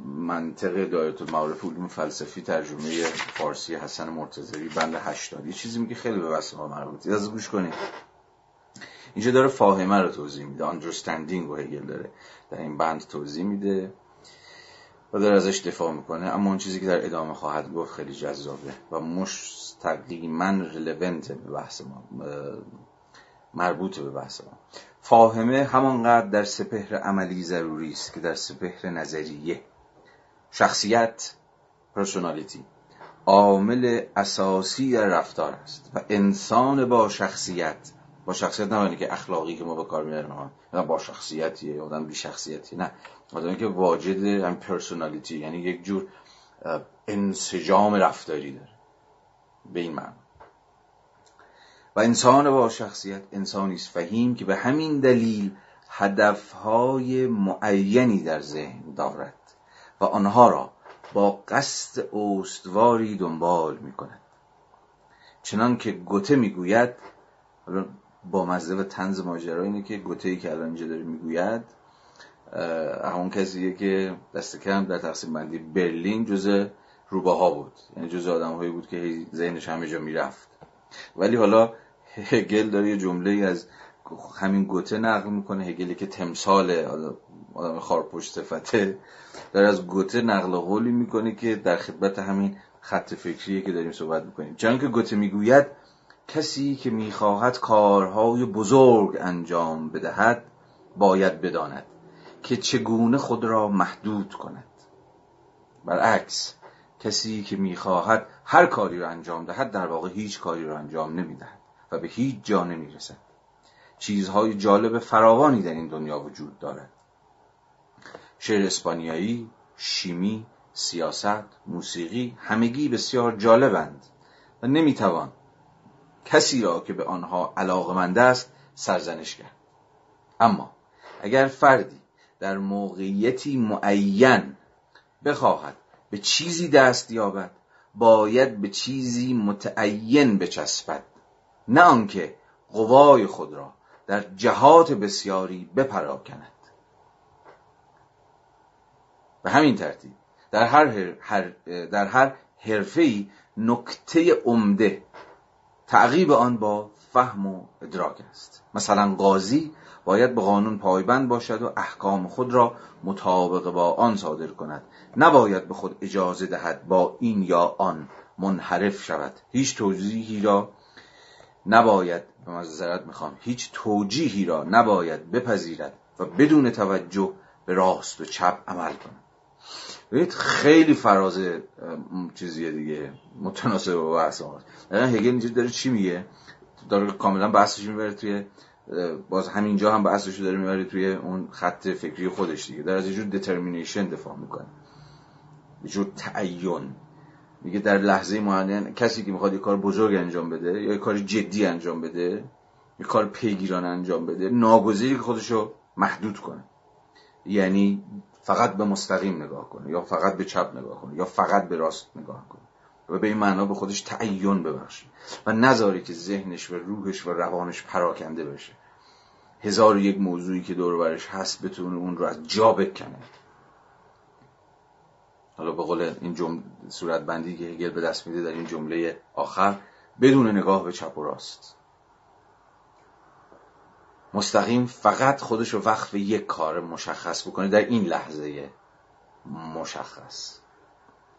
منطق دایره المعارف علوم فلسفی ترجمه فارسی حسن مرتضوی بند 80 یه چیزی میگه خیلی به ما مربوطه. از گوش کنید. اینجا داره فاهمه رو توضیح میده. Understanding و هگل داره. در این بند توضیح میده. و داره ازش دفاع می‌کنه. اما اون چیزی که در ادامه خواهد گفت خیلی جذابه و مستقیما رلونت به بحث ما مربوط به بحث ما. فاهمه همانقدر در سپهر عملی ضروری است که در سپهر نظریه. شخصیت پرسونالیتی عامل اساسی در رفتار است و انسان با شخصیت با شخصیت نه که اخلاقی که ما به کار می‌بریم ها با شخصیتیه آدم بی شخصیتی نه. آدمی که واجد هم پرسونالیتی یعنی یک جور انسجام رفتاری داره. به این معنی. و انسان با شخصیت انسانی است. فهیم که به همین دلیل هدفهای معینی در ذهن دارد و آنها را با قصد استواری دنبال می کند چنان که گوته می‌گوید با مزده و تنز ماجرا اینه که گوته ای که الان اینجا داره می‌گوید همون کسیه که دست کم در تقسیم بندی برلین جز روباها بود. یعنی جز آدم هایی بود که ذهنش همه جا می‌رفت. ولی حالا هگل داره یه جمله از همین گوته نقل می‌کنه هگلی که تمثال آدم خارپشت صفته داره از گوته نقل قولی می‌کنه که در خدمت همین خط فکریه که داریم صحبت می‌کنیم. چون که گوته می‌گوید کسی که می‌خواهد کارهای بزرگ انجام بدهد باید بداند که چگونه خود را محدود کند. برعکس کسی که می‌خواهد هر کاری را انجام دهد در واقع هیچ کاری را انجام نمی‌دهد و به هیچ جا نمی‌رسد. چیزهای جالب فراوانی در این دنیا وجود دارد. شعر اسپانیایی شیمی سیاست موسیقی همگی بسیار جالبند و نمی‌توان کسی را که به آنها علاقمند است سرزنش کرد. اما اگر فردی در موقعیتی معین بخواهد به چیزی دست یابد باید به چیزی متعین بچسبد. نه آنکه قوای خود را در جهات بسیاری بپراکند. به همین ترتیب در هر, هر در هر حرفه‌ای نکته عمده تعقیب آن با فهم و ادراک است. مثلا قاضی باید به قانون پایبند باشد و احکام خود را مطابق با آن صادر کند. نباید به خود اجازه دهد با این یا آن منحرف شود. هیچ توضیحی را نباید به مذارت می‌خوام هیچ توجیهی را نباید بپذیرد و بدون توجه به راست و چپ عمل کنه ببینید خیلی فراز چیزیه دیگه متناسب با بحث ما. هگل اینجا داره چی میگه؟ داره کاملا بحثش می‌بره توی باز همینجا هم بحثش داره می‌بره توی اون خط فکری خودش دیگه. در از یه جور دترمینیشن دفاع می‌کنه. یه جور تعین. میگه در لحظه معین کسی که می‌خواد یه کار بزرگ انجام بده یا یه کار جدی انجام بده یه کار پیگیران انجام بده ناگزیری خودشو محدود کنه. یعنی فقط به مستقیم نگاه کنه یا فقط به چپ نگاه کنه یا فقط به راست نگاه کنه و به این معنا به خودش تعین ببخشه و نذاره که ذهنش و روحش و روانش پراکنده بشه. هزار و یک موضوعی که دور برش هست بتونه اون رو از جا بکنه. حالا به قول این جمله صورت بندی که هگل به دست میده در این جمله آخر بدون نگاه به چپ و راست. مستقیم فقط خودش رو وقف یک کار مشخص بکنه در این لحظه مشخص.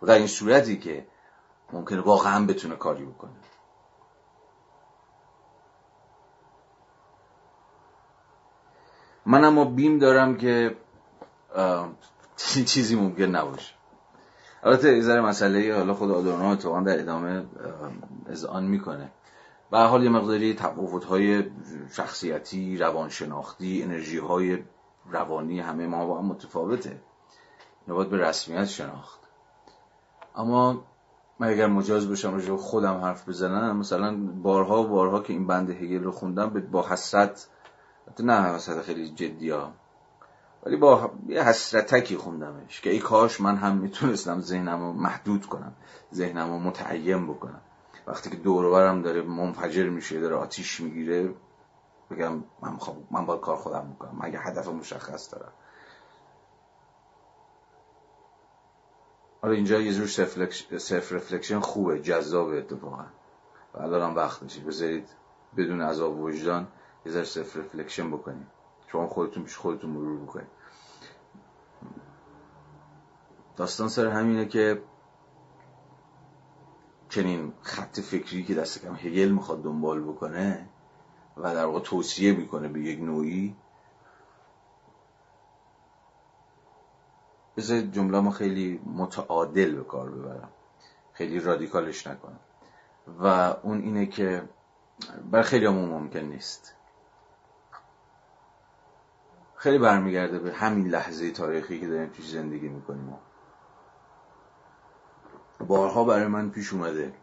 و در این صورتی که ممکنه واقعا بتونه کاری بکنه. من اما بیم دارم که چیزی ممکن نباشه. البته یه ذره مسئله حالا خود آدورنو اتفاقا در ادامه آن می‌کنه. به حال یه مقداری تفاوت های شخصیتی روانشناختی انرژی های روانی همه ما با هم متفاوته. نباید به رسمیت شناخت. اما من اگر مجاز باشم راجع خودم حرف بزنم مثلا بارها و بارها که این بند هگل رو خوندم با حسرت نه حسرت خیلی جدی ها ولی با یه حسرتکی خوندمش که ای کاش من هم می‌تونستم ذهنم رو محدود کنم ذهنم رو متعین بکنم. وقتی که دور و ورم داره منفجر میشه داره آتیش می‌گیره بگم من, من باید کار خودم می‌کنم من یه هدف مشخص دارم. حالا اینجا یه جور self reflection خوبه جذاب اتفاقا. و الان وقت بذارید بدون عذاب وجدان یه ذره self reflection بکنید شما خودتون پیش خودتون مرور بکنید. داستان سر همینه که چنین خط فکری که دست کم هگل می‌خواد دنبال بکنه و در واقع توصیه می‌کنه به یک نوعی. بذار جمله ما خیلی متعادل به کار ببرم. خیلی رادیکالش نکنم. و اون اینه که بر خیلی همون ممکن نیست. خیلی برمیگرده به همین لحظه تاریخی که داریم توش زندگی می‌کنیم. بارها برای من پیش اومده.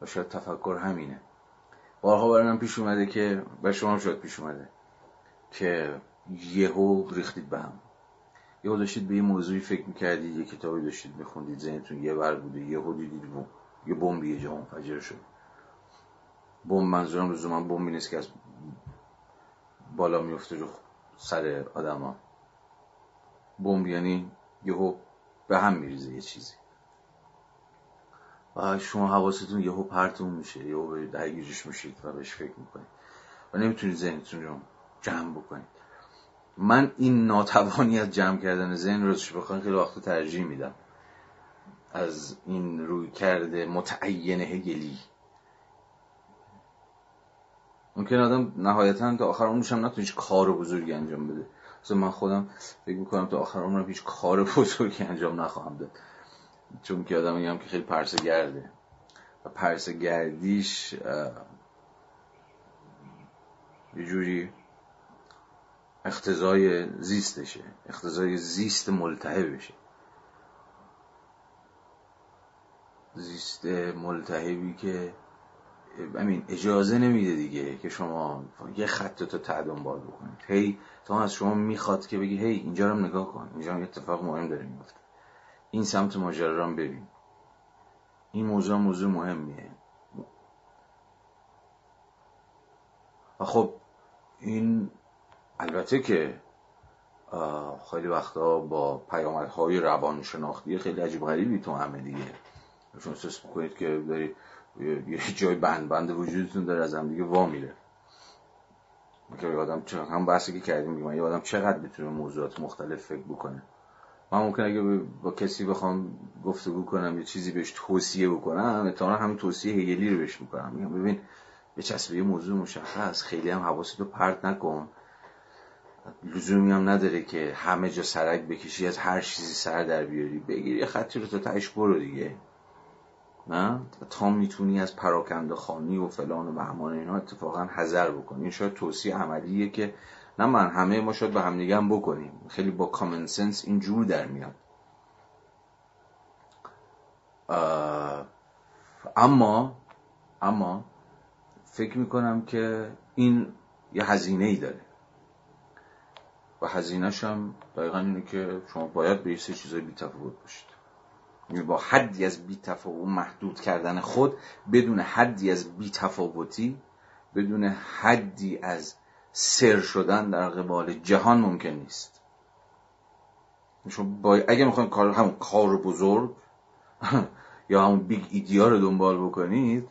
و شاید تفکر همینه. بارها برای من پیش اومده که به شما شاید پیش اومده که یهو ریختید به هم. یهو داشتید به یه موضوعی فکر می‌کردید یه کتابی داشتید میخوندید ذهنتون یه بر بوده یهو دیدید بوم یه بمبی یه جا منفجر شد. بمب منظورم من بمبی نیست که از بالا میفته رو سر آدما. بمب یعنی یهو به هم میریزه یه چیزی. و شما حواستون یهو پرتون میشه یهو درگیرش میشید و بهش فکر می‌کنید. و نمی‌تونید ذهنتون رو جمع بکنید. من این ناتوانی از جمع کردن ذهن رو بخواین خیلی وقت ترجیح میدم. از این روی کرده متعین هگلی. ممکن آدم نهایتا تا آخر عمرش هم نتونه هیچ کار بزرگی انجام بده. مثلا من خودم فکر می‌کنم تا آخر عمرم هیچ کار بزرگی انجام نخواهم داد. چون که آدم هم که خیلی پرسه گرده. و پرسه گردیش یه جوری اختزای زیستشه. اختزای زیست بشه زیست ملتهبی که همین اجازه نمیده دیگه که شما یه خط تا دنبال بکنید. هی تا از شما می‌خواد که بگی هی اینجا رو نگاه کن. اینجا هم اتفاق مهم داره میفته. این سمت ماجرا رو ببین. این موضوع موضوع مهمیه. و خب این البته که خیلی وقتا با پیامدهای روانشناختی خیلی عجیب غریبی تو همه دیگه. شما احساس بکنید که دارید یه جای بند بند وجودتون داره از هم دیگه وا میره. که آدم هم بحثی که کردیم یه آدم چقدر می‌تونه موضوعات مختلف فکر بکنه. من ممکن اگه با کسی بخوام گفتگو کنم یه چیزی بهش توصیه بکنم اتفاقا همین توصیه هگلی رو بهش می‌کنم. میگم ببین یه چسب یه موضوع مشخص خیلی هم حواستو پرت نکن. لزومی هم نداره که همه جا سرک بکشی از هر چیزی سر در بیاری. بگیر یه خطی رو تا تهش برو دیگه. نه؟ تا می‌تونی از پراکنده خانی و فلان و بهمان اینا اتفاقا حذر بکنی. این شاید توصیه عملیه که نه من همه ما شاید به هم هم بکنیم. خیلی با کامن سنس این جور در میاد. اما اما فکر می‌کنم که این یه هزینه ای داره. و هزینهش هم دقیقا اینه که شما باید به سه چیزای بیتفاوت باشید. یعنی با حدی از بی‌تفاوت محدود کردن خود بدون حدی از بی‌تفاوتی بدون حدی از سر شدن در قبال جهان ممکن نیست. شما اگه می‌خواین کار همون کار بزرگ یا همون big idea رو دنبال بکنید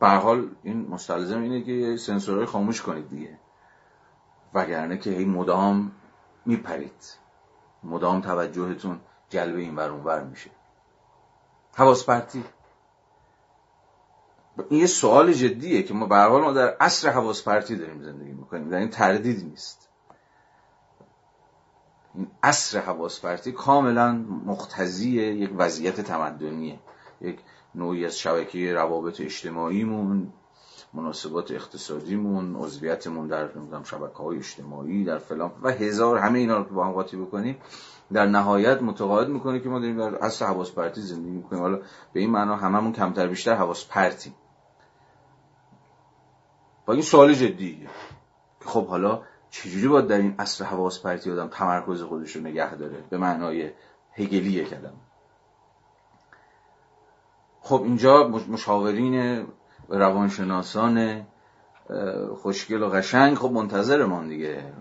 به حال این مستلزم اینه که سنسورهای خاموش کنید دیگه. وگرنه که هی مدام میپرید. مدام توجهتون جلب این ور ور میشه. حواس پرتی؟ این یه سوال جدیه که ما به حال ما در عصر حواس پرتی داریم زندگی می‌کنیم در این تردیدی نیست. این عصر حواس پرتی کاملا مقتضی یک وضعیت تمدنیه یک نوعی از شبکه روابط اجتماعیمون مناسبات اقتصادیمون عضویتمون در شبکه های اجتماعی در فلان و هزار همه اینا رو با هم قاطی بکنیم در نهایت متقاعد می‌کنه که ما داریم در اصل حواس پرتی زندگی می‌کنیم. حالا به این معنا هممون کمتر بیشتر حواس پرتی با این سوال جدیه خب حالا چجوری باید در این اصل حواس پرتی آدم تمرکز خودش رو نگه داره؟ به معنای هگلی کلم خب اینجا مشاورین روانشناسان خوشگل و قشنگ خب منتظرمان دیگه.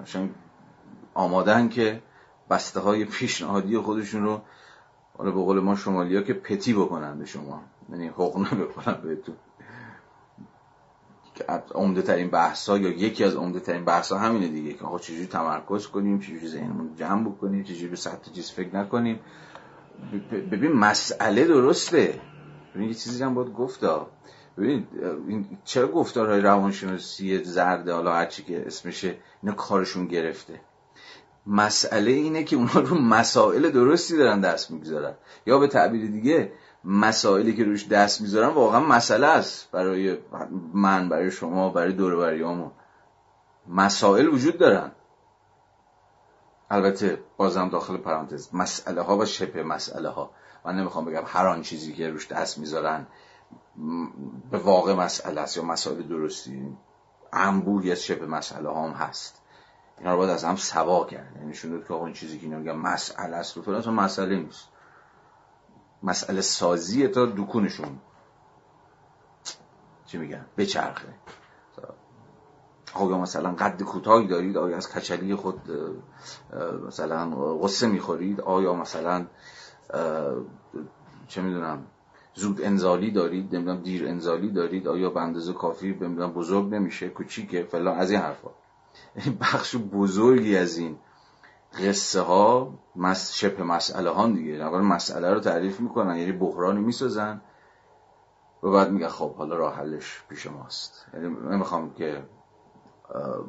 آمادن که بسته های پیشنهادی خودشون رو حالا به قول ما شمالی ها که پتی بکنن به شما. یعنی حقنه بکنن بهتون. عمده ترین بحث ها یا یکی از عمده ترین بحث ها همینه دیگه که آقا چجوری تمرکز کنیم چجوری ذهنمون جمع بکنیم چجوری به سطح چیز فکر نکنیم. ببین مسئله درسته. ببین یه چیزی هم باید گفتا ببین چرا گفتارهای روانشناسی زرده حالا هرچی که اسمشه اینا کارشون گرفته؟ مسئله اینه که اونا رو مسائل درستی دارن دست می‌گذارن. یا به تعبیر دیگه مسائلی که روش دست می‌ذارن واقعا مسئله است برای من برای شما برای دور مسائل وجود دارن. البته بازم داخل پرانتز مسئله ها و شبه مسئله ها من نمی‌خوام بگم هر آن چیزی که روش دست می‌ذارن به واقع مسئله است یا مسائل درستی. انبوهی از شبه مسئله هم هست. اینا رو باید از هم سوا کرد یعنی شده که آقا چیزی که اینا میگن مسئله است. رو فلان مسئله نیست. مسئله سازی تا دکونشون. چی میگن؟ بچرخه آیا مثلا قد کوتاهی دارید آیا از کچلی خود مثلا غصه می‌خورید؟ آیا مثلا چه می‌دونم زود انزالی دارید؟ نمی‌دونم دیر انزالی دارید؟ آیا به اندازه کافی نمی‌دونم بزرگ نمیشه؟ کوچیکه؟ فلان از این حرفا. بخش بزرگی از این قصه ها مس... شبه مسئله ها دیگه. اول مسئله رو تعریف می‌کنن یعنی بحرانی می‌سازن و بعد میگه خب حالا راه حلش پیش ماست. یعنی نمی‌خوام که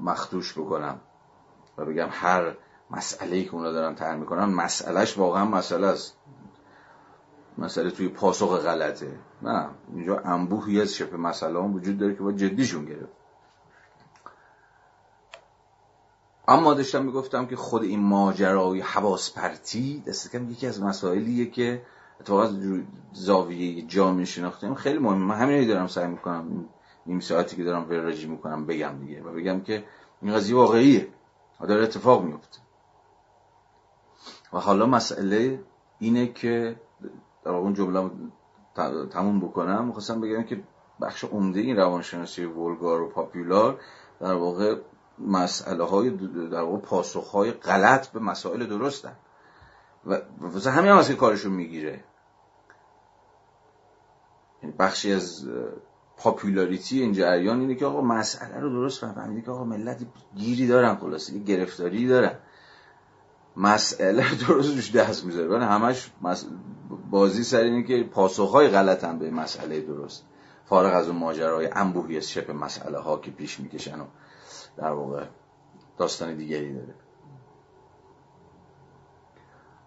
مختوش بکنم و بگم هر مسئله ای که اونا دارن تعریف می‌کنن مسئلهش واقعا مسئله است. مسئله توی پاسخ غلطه. نه اینجا انبوهی از شبه مسئله هم وجود داره که باید جدیشون گرفت. اما داشتم می‌گفتم که خود این ماجرای حواس پرتی دست کم یکی از مسائلیه که اتفاقا زاویه جامعه شناختیم. خیلی مهمه. من همین دارم سعی می‌کنم نیم ساعتی که دارم وراجی می‌کنم بگم دیگه و بگم که این قضیه واقعیه و داره اتفاق میفته و حالا مسئله اینه که در اون جمله تموم بکنم. می‌خواستم بگم که بخش عمده این روانشناسی ولگار و پاپولار در واقع مسئله های در واقع پاسخ های غلط به مسائل درستن. و واسه همین هم از کارشون می‌گیره. یعنی بخشی از پاپولاریتی این جریان اینه که آقا مسئله رو درست فهمیدی که آقا ملت گیری دارن خلاصه گرفتاری دارن. مسئله درست روش دست می‌ذاره. ولی همش بازی سر اینه که پاسخهای غلط هم به مسئله درست. فارغ از اون ماجرای انبوهی از شپ مسئله ها که پیش می‌کشن و در واقع داستان دیگری داره.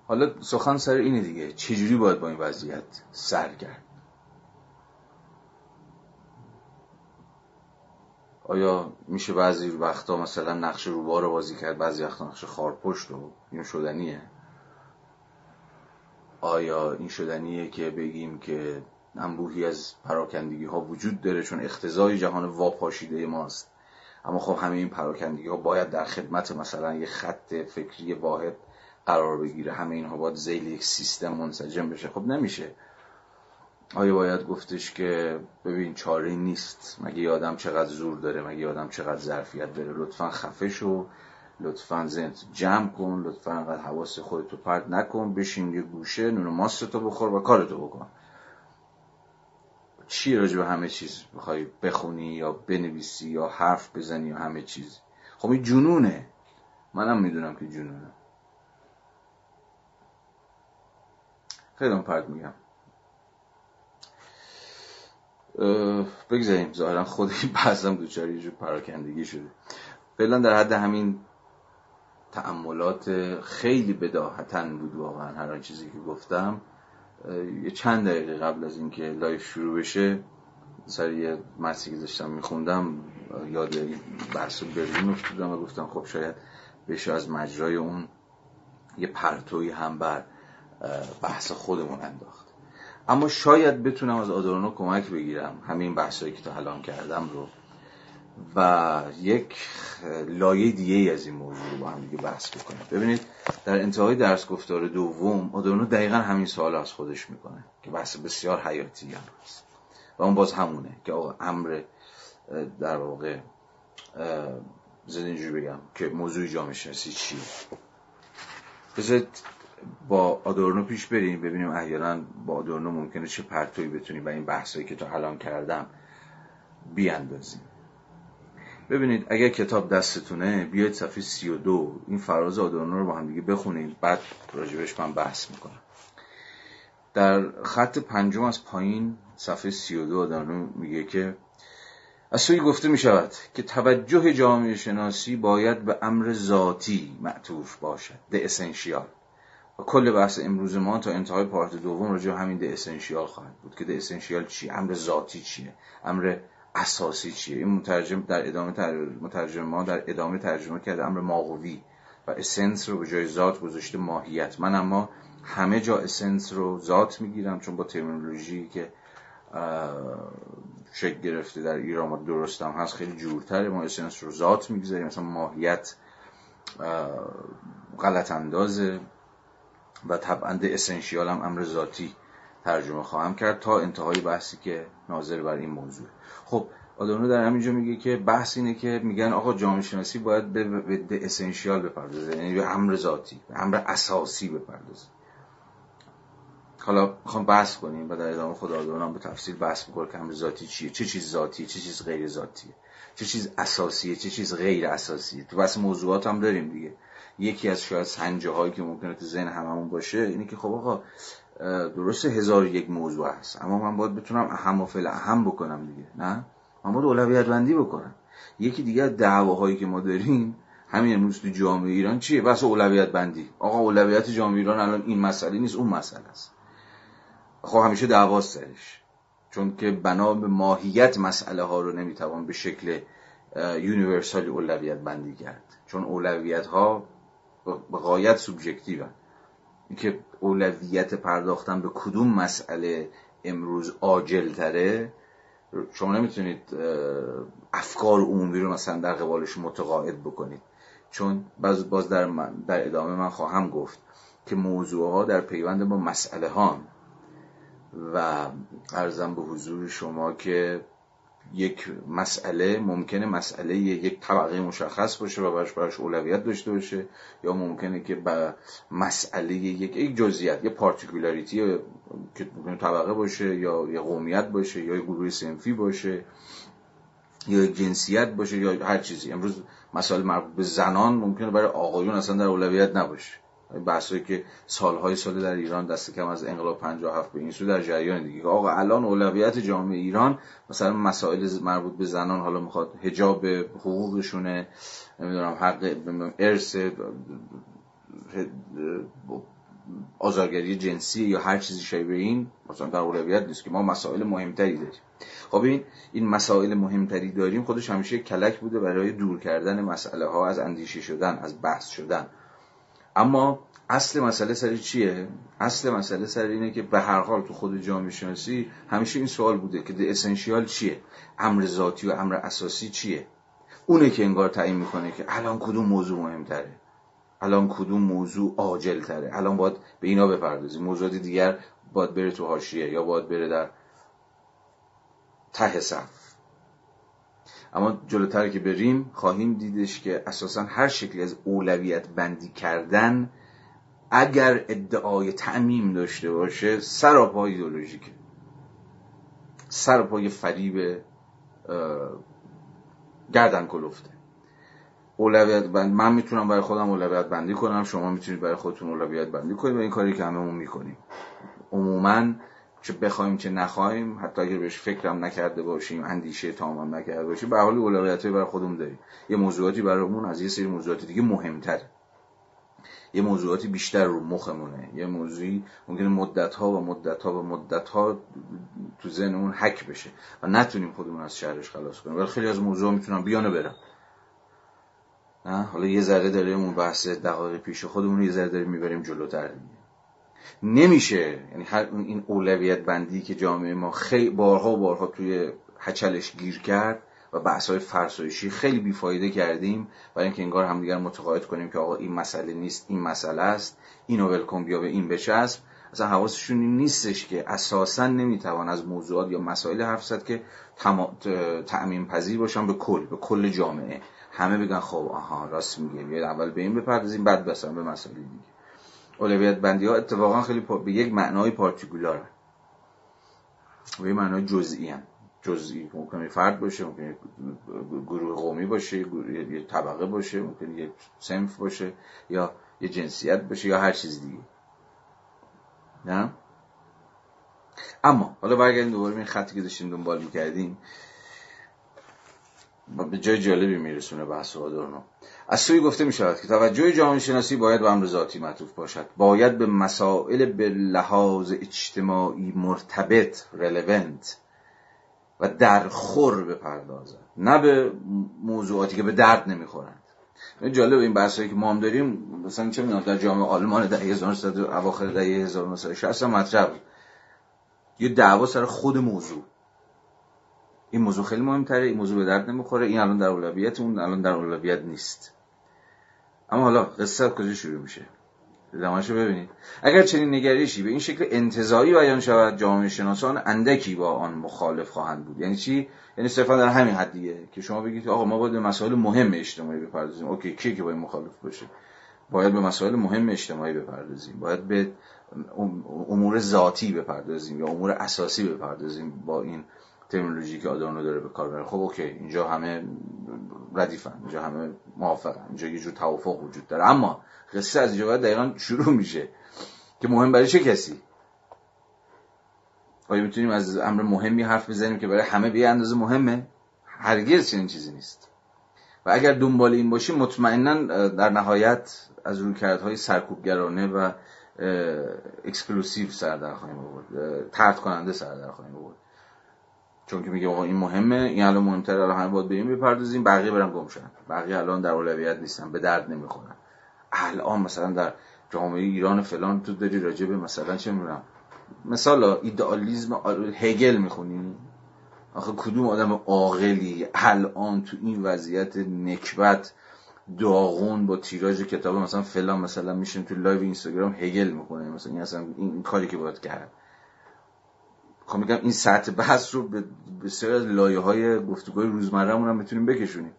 حالا سخن سر اینه دیگه. چجوری باید با این وضعیت سر کرد؟ آیا میشه بعضی وقتا مثلا نقش روبار رو بازی کرد بعضی وقتا نقش خارپشت رو؟ این شدنیه. آیا این شدنیه که بگیم که انبوهی از پراکندگی ها وجود داره چون اختزای جهان واپاشیده ماست؟ اما خب همه این پراکندگی ها باید در خدمت مثلا یه خط فکری واحد قرار بگیره. همه اینها باید زیل یک سیستم منسجم بشه. خب نمیشه. آیا باید گفتش که ببین چاره نیست. مگه یادم چقدر زور داره مگه یادم چقدر ظرفیت داره. لطفا خفه شو. لطفا زنت جمع کن. لطفا انقدر حواس خودتو پرت نکن. بشین یه گوشه نون ماستو بخور و کارتو بکن. چی راجع به همه چیز بخوای بخونی یا بنویسی یا حرف بزنی یا همه چیز؟ خب این جنونه. منم می‌دونم که جنونه. خیلی پرت میگم. بگذاریم. ظاهرا خود این بحثم دوچاری یه پراکندگی شده. فعلا در حد همین تأملات خیلی بداهتن بود واقعا. هر چیزی که گفتم. چند دقیقه قبل از اینکه live شروع بشه سر یه که داشتم میخوندم یاد بحث برلین افتادم و گفتم خب شاید بشه از مجرای اون یه پرتوی هم بر بحث خودمون انداخت. اما شاید بتونم از آدورنو کمک بگیرم. همین بحثایی که تا الان کردم رو و یک لایه دیگه از این موضوع رو با هم دیگه بحث بکنیم. ببینید در انتهای درس گفتار دوم آدورنو دقیقا همین سوال از خودش می‌کنه که بحث بسیار حیاتی هم هست. و اون باز همونه که آقا امر در واقع زد اینجوری بگم که موضوع جامعه شناسی چیه. بذارید با آدورنو پیش بریم ببینیم احیانا با آدورنو ممکنه چه پرتوی بتونیم و این بحثایی که تا الان کردم بیاندازیم. ببینید اگر کتاب دستتونه بیاید صفحه 32 این فراز آدورنو رو با هم دیگه بخونید. بعد راجبش من بحث می‌کنم. در خط پنجم از پایین صفحه 32 آدورنو میگه که از سوی گفته می شود که توجه جامعه شناسی باید به امر ذاتی معطوف باشد د اسنشیال و کل بحث امروز ما تا انتهای پارت دوم راجع همین د اسنشیال خواهد بود که د اسنشیال چی؟ امر ذاتی چیه؟ امر اساسی چیه؟ این مترجم در ادامه مترجم ما در ادامه ترجمه کرده امر ماهوی و اسنس رو به جای ذات گذاشته ماهیت. من اما همه جا اسنس رو ذات می‌گیرم چون با ترمینولوژی که شکل گرفته در ایران ما درستم هست خیلی جورتره. ما اسنس رو ذات می‌گذاریم. مثلا ماهیت غلط اندازه و طبعا اسنشیال هم امر ذاتی. ترجمه خواهم کرد تا انتهای بحثی که ناظر بر این موضوع. خب آدورنو در همینجا میگه که بحث اینه که میگن آقا جامعه شناسی باید به, به اسنشیال بپردازه یعنی به امر ذاتی به امر اساسی بپردازه. حالا می‌خوام بحث کنیم و در ادامه خود آدورنو هم به تفصیل بحث می‌کنه که امر ذاتی چیه چه چیز ذاتیه چه چیز غیر ذاتیه چه چیز اساسیه چه چیز غیر اساسیه. تو بحث موضوعات هم داریم دیگه. یکی از شاید سنجه هایی که ممکنه تو ذهن هممون باشه اینه که خب آقا درسته هزار یک موضوع هست. اما من باید بتونم اهم و فعل اهم بکنم دیگه. نه؟ من باید اولویت بندی بکنم. یکی دیگه دعواهایی که ما داریم همین امروز تو جامعه ایران چیه؟ بس اولویت بندی. آقا اولویت جامعه ایران الان این مسئله نیست اون مسئله است. خب همیشه دعواست سرش. چون که بنا به ماهیت مسئله ها رو نمی‌توان به شکل یونیورسالی اولویت بندی کرد. چون اولویت ها به غایت سوبژکتیو اینکه اولویت پرداختن به کدوم مسئله امروز عاجل تره شما نمی‌تونید افکار عمومی رو مثلا در قبالش متقاعد بکنید. چون باز, باز در, در ادامه من خواهم گفت که موضوع ها در پیوند با مسئله ها و ارزم به حضور شما که یک مسئله ممکنه مسئله یک طبقه مشخص باشه و براش براش اولویت داشته باشه یا ممکنه که به مسئله یک یک جزئیات یا پارتیکولاریتی که ممکنه طبقه باشه یا یا قومیت باشه یا یک گروه سنفی باشه یا جنسیت باشه یا هر چیزی. امروز مسائل مربوط به زنان ممکنه برای آقایون اصلا در اولویت نباشه. بحثایی که سالهای سال در ایران دست کم از انقلاب 57 به این سو در جریان دیگه. آقا الان اولویت جامعه ایران مثلا مسائل مربوط به زنان حالا می‌خواد حجاب حقوقشونه نمی‌دونم حق ارث آزارگری جنسی یا هر چیزی شبیه این مثلا در اولویت نیست که ما مسائل مهمتری داریم. خب این این مسائل مهمتری داریم خودش همیشه کلک بوده برای دور کردن مسئله ها از اندیشه شدن از بحث شدن. اما اصل مسئله سر چیه؟ اصل مسئله سر اینه که به هر حال تو خود جامعه شناسی همیشه این سوال بوده که اسنشیال چیه؟ امر ذاتی و امر اساسی چیه؟ اونه که انگار تعیین می‌کنه که الان کدوم موضوع مهمتره؟ الان کدوم موضوع عاجل تره الان باید به اینا بپردازیم. موضوعات دیگر باید بره تو حاشیه یا باید بره در ته صف. اما جلوتر که بریم خواهیم دیدش که اساسا هر شکلی از اولویت بندی کردن اگر ادعای تعمیم داشته باشه سراپا ایدولوژیکه سراپای فریب گردن کلفته. اولویت بند من می‌تونم برای خودم اولویت بندی کنم شما می‌تونید برای خودتون اولویت بندی کنید و این کاری که هممون می‌کنیم. عموما چه بخوایم چه نخواهیم حتی اگر بهش فکرم نکرده باشیم اندیشه تمام نکرده باشیم به حال اولویت برای خودمون داریم. یه موضوعاتی برامون از یه سری موضوعات دیگه مهمتره. یه موضوعاتی بیشتر رو مخمونه. یه موضوعی ممکنه مدت ها و مدت ها و مدت ها تو ذهنمون حک بشه و نتونیم خودمون از شهرش خلاص کنیم. ولی خیلی از موضوع می‌تونم بیانو برم. نه؟ حالا یه ذره داریم اون بحث دقایق پیش خودمون یه ذره داریم می‌بریم جلوتر نمیشه. یعنی این اولویت بندی که جامعه ما خیلی بارها بارها توی هچلش گیر کرد و بحث های فرسایشی خیلی بیفایده کردیم برای اینکه انگار همدیگر متقاعد کنیم که آقا این مسئله نیست این مسئله است اینو ولکن بیا به این بچسب. اصلا حواسشون نیستش که اساسا نمی‌توان از موضوعات یا مسائل حرف زد که تأمین پذیر باشن به کل به کل جامعه. همه بگن خب آها راست میگه. اول به این بپردازیم بعد بسن به مسائل دیگه. اولویت بندی ها اتفاقا خیلی به یک معنای پارتیکولار. به یک معنای جزئی هم جزئی. ممکنه فرد باشه ممکنه گروه قومی باشه یه طبقه باشه ممکنه یه سنف باشه یا یه جنسیت باشه یا هر چیز دیگه. نه؟ اما حالا برگردیم دوباره این خطی که داشتیم دنبال می‌کردیم. به جای جالبی میرسونه بحث آدورنو از سوی گفته می شود که توجه جامعه شناسی باید به امر ذاتی معطوف باشد. باید به مسائل به لحاظ اجتماعی مرتبط رلوونت و درخور بپردازد. نه به موضوعاتی که به درد نمی‌خورند. جالب این بحثایی که ما هم داریم مثلا چه می‌دونم در جامعه آلمان دهه 1900 اواخر دهه 1960 مطرح یه دعوا سر خود موضوع. این موضوع خیلی مهمتره این موضوع به درد نمی‌خوره این الان در اولویت اون الان در اولویت نیست. اما حالا قصه کجا شروع میشه؟ رو ببینید اگر چنین نگریشی به این شکل انتظاری بیان شود جامعه شناسان اندکی با آن مخالف خواهند بود. یعنی چی؟ یعنی صرفا در همین حدیه که شما بگید آقا ما باید به مسائل مهم اجتماعی بپردازیم. okay کیه که باید مخالف باشه؟ باید به مسائل مهم اجتماعی بپردازیم. باید به امور ذاتی بپردازیم یا امور اساسی بپردازیم با این terminology که آدورنو داره به کار می‌بره خب okay اینجا همه ردیفن اینجا همه موافقن اینجا یه جور توافق وجود داره. اما قصه از اینجا دقیقا شروع میشه که مهم برای چه کسی؟ آیا می‌تونیم از امر مهمی حرف بزنیم که برای همه به اندازه مهمه؟ هرگز چنین چیزی نیست. و اگر دنبال این باشیم مطمئنا در نهایت از رویکردهای سرکوبگرانه و exclusive سر در خواهیم آورد طرد کننده سر در خواهیم آورد. چون که میگه آقا این مهمه این الان مهمتره الان همه باید به بپردازیم بقیه برن گم شن. بقیه الان در اولویت نیستن به درد نمی‌خورن. الان مثلا در جامعه ایران فلان تو داری راجع به مثلا چه می‌دونم مثلا ایدئالیسم هگل می‌خونی؟ آخه کدوم آدم عاقلی الان تو این وضعیت نکبت داغون با تیراژ کتاب مثلا فلان مثلا میشین تو لایو اینستاگرام هگل می‌کنه مثلا این اصلا این کاری که باید کرد. خب میگم این سطح بحث رو به بسیار از لایه های گفتگوی روزمره هم می‌تونیم بکشونیم.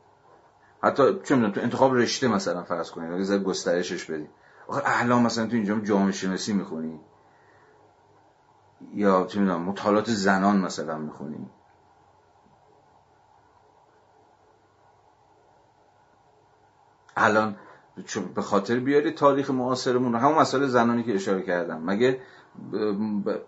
حتی چه می‌دونم تو انتخاب رشته مثلا فرض کنید اگه گسترشش بدیم. آخه الان مثلا تو اینجا جامعه شناسی می‌خونی؟ یا چه می‌دونم مطالعات زنان مثلا می‌خونی؟ الان به خاطر بیاری تاریخ معاصرمون همون مسئله زنانی که اشاره کردم. مگه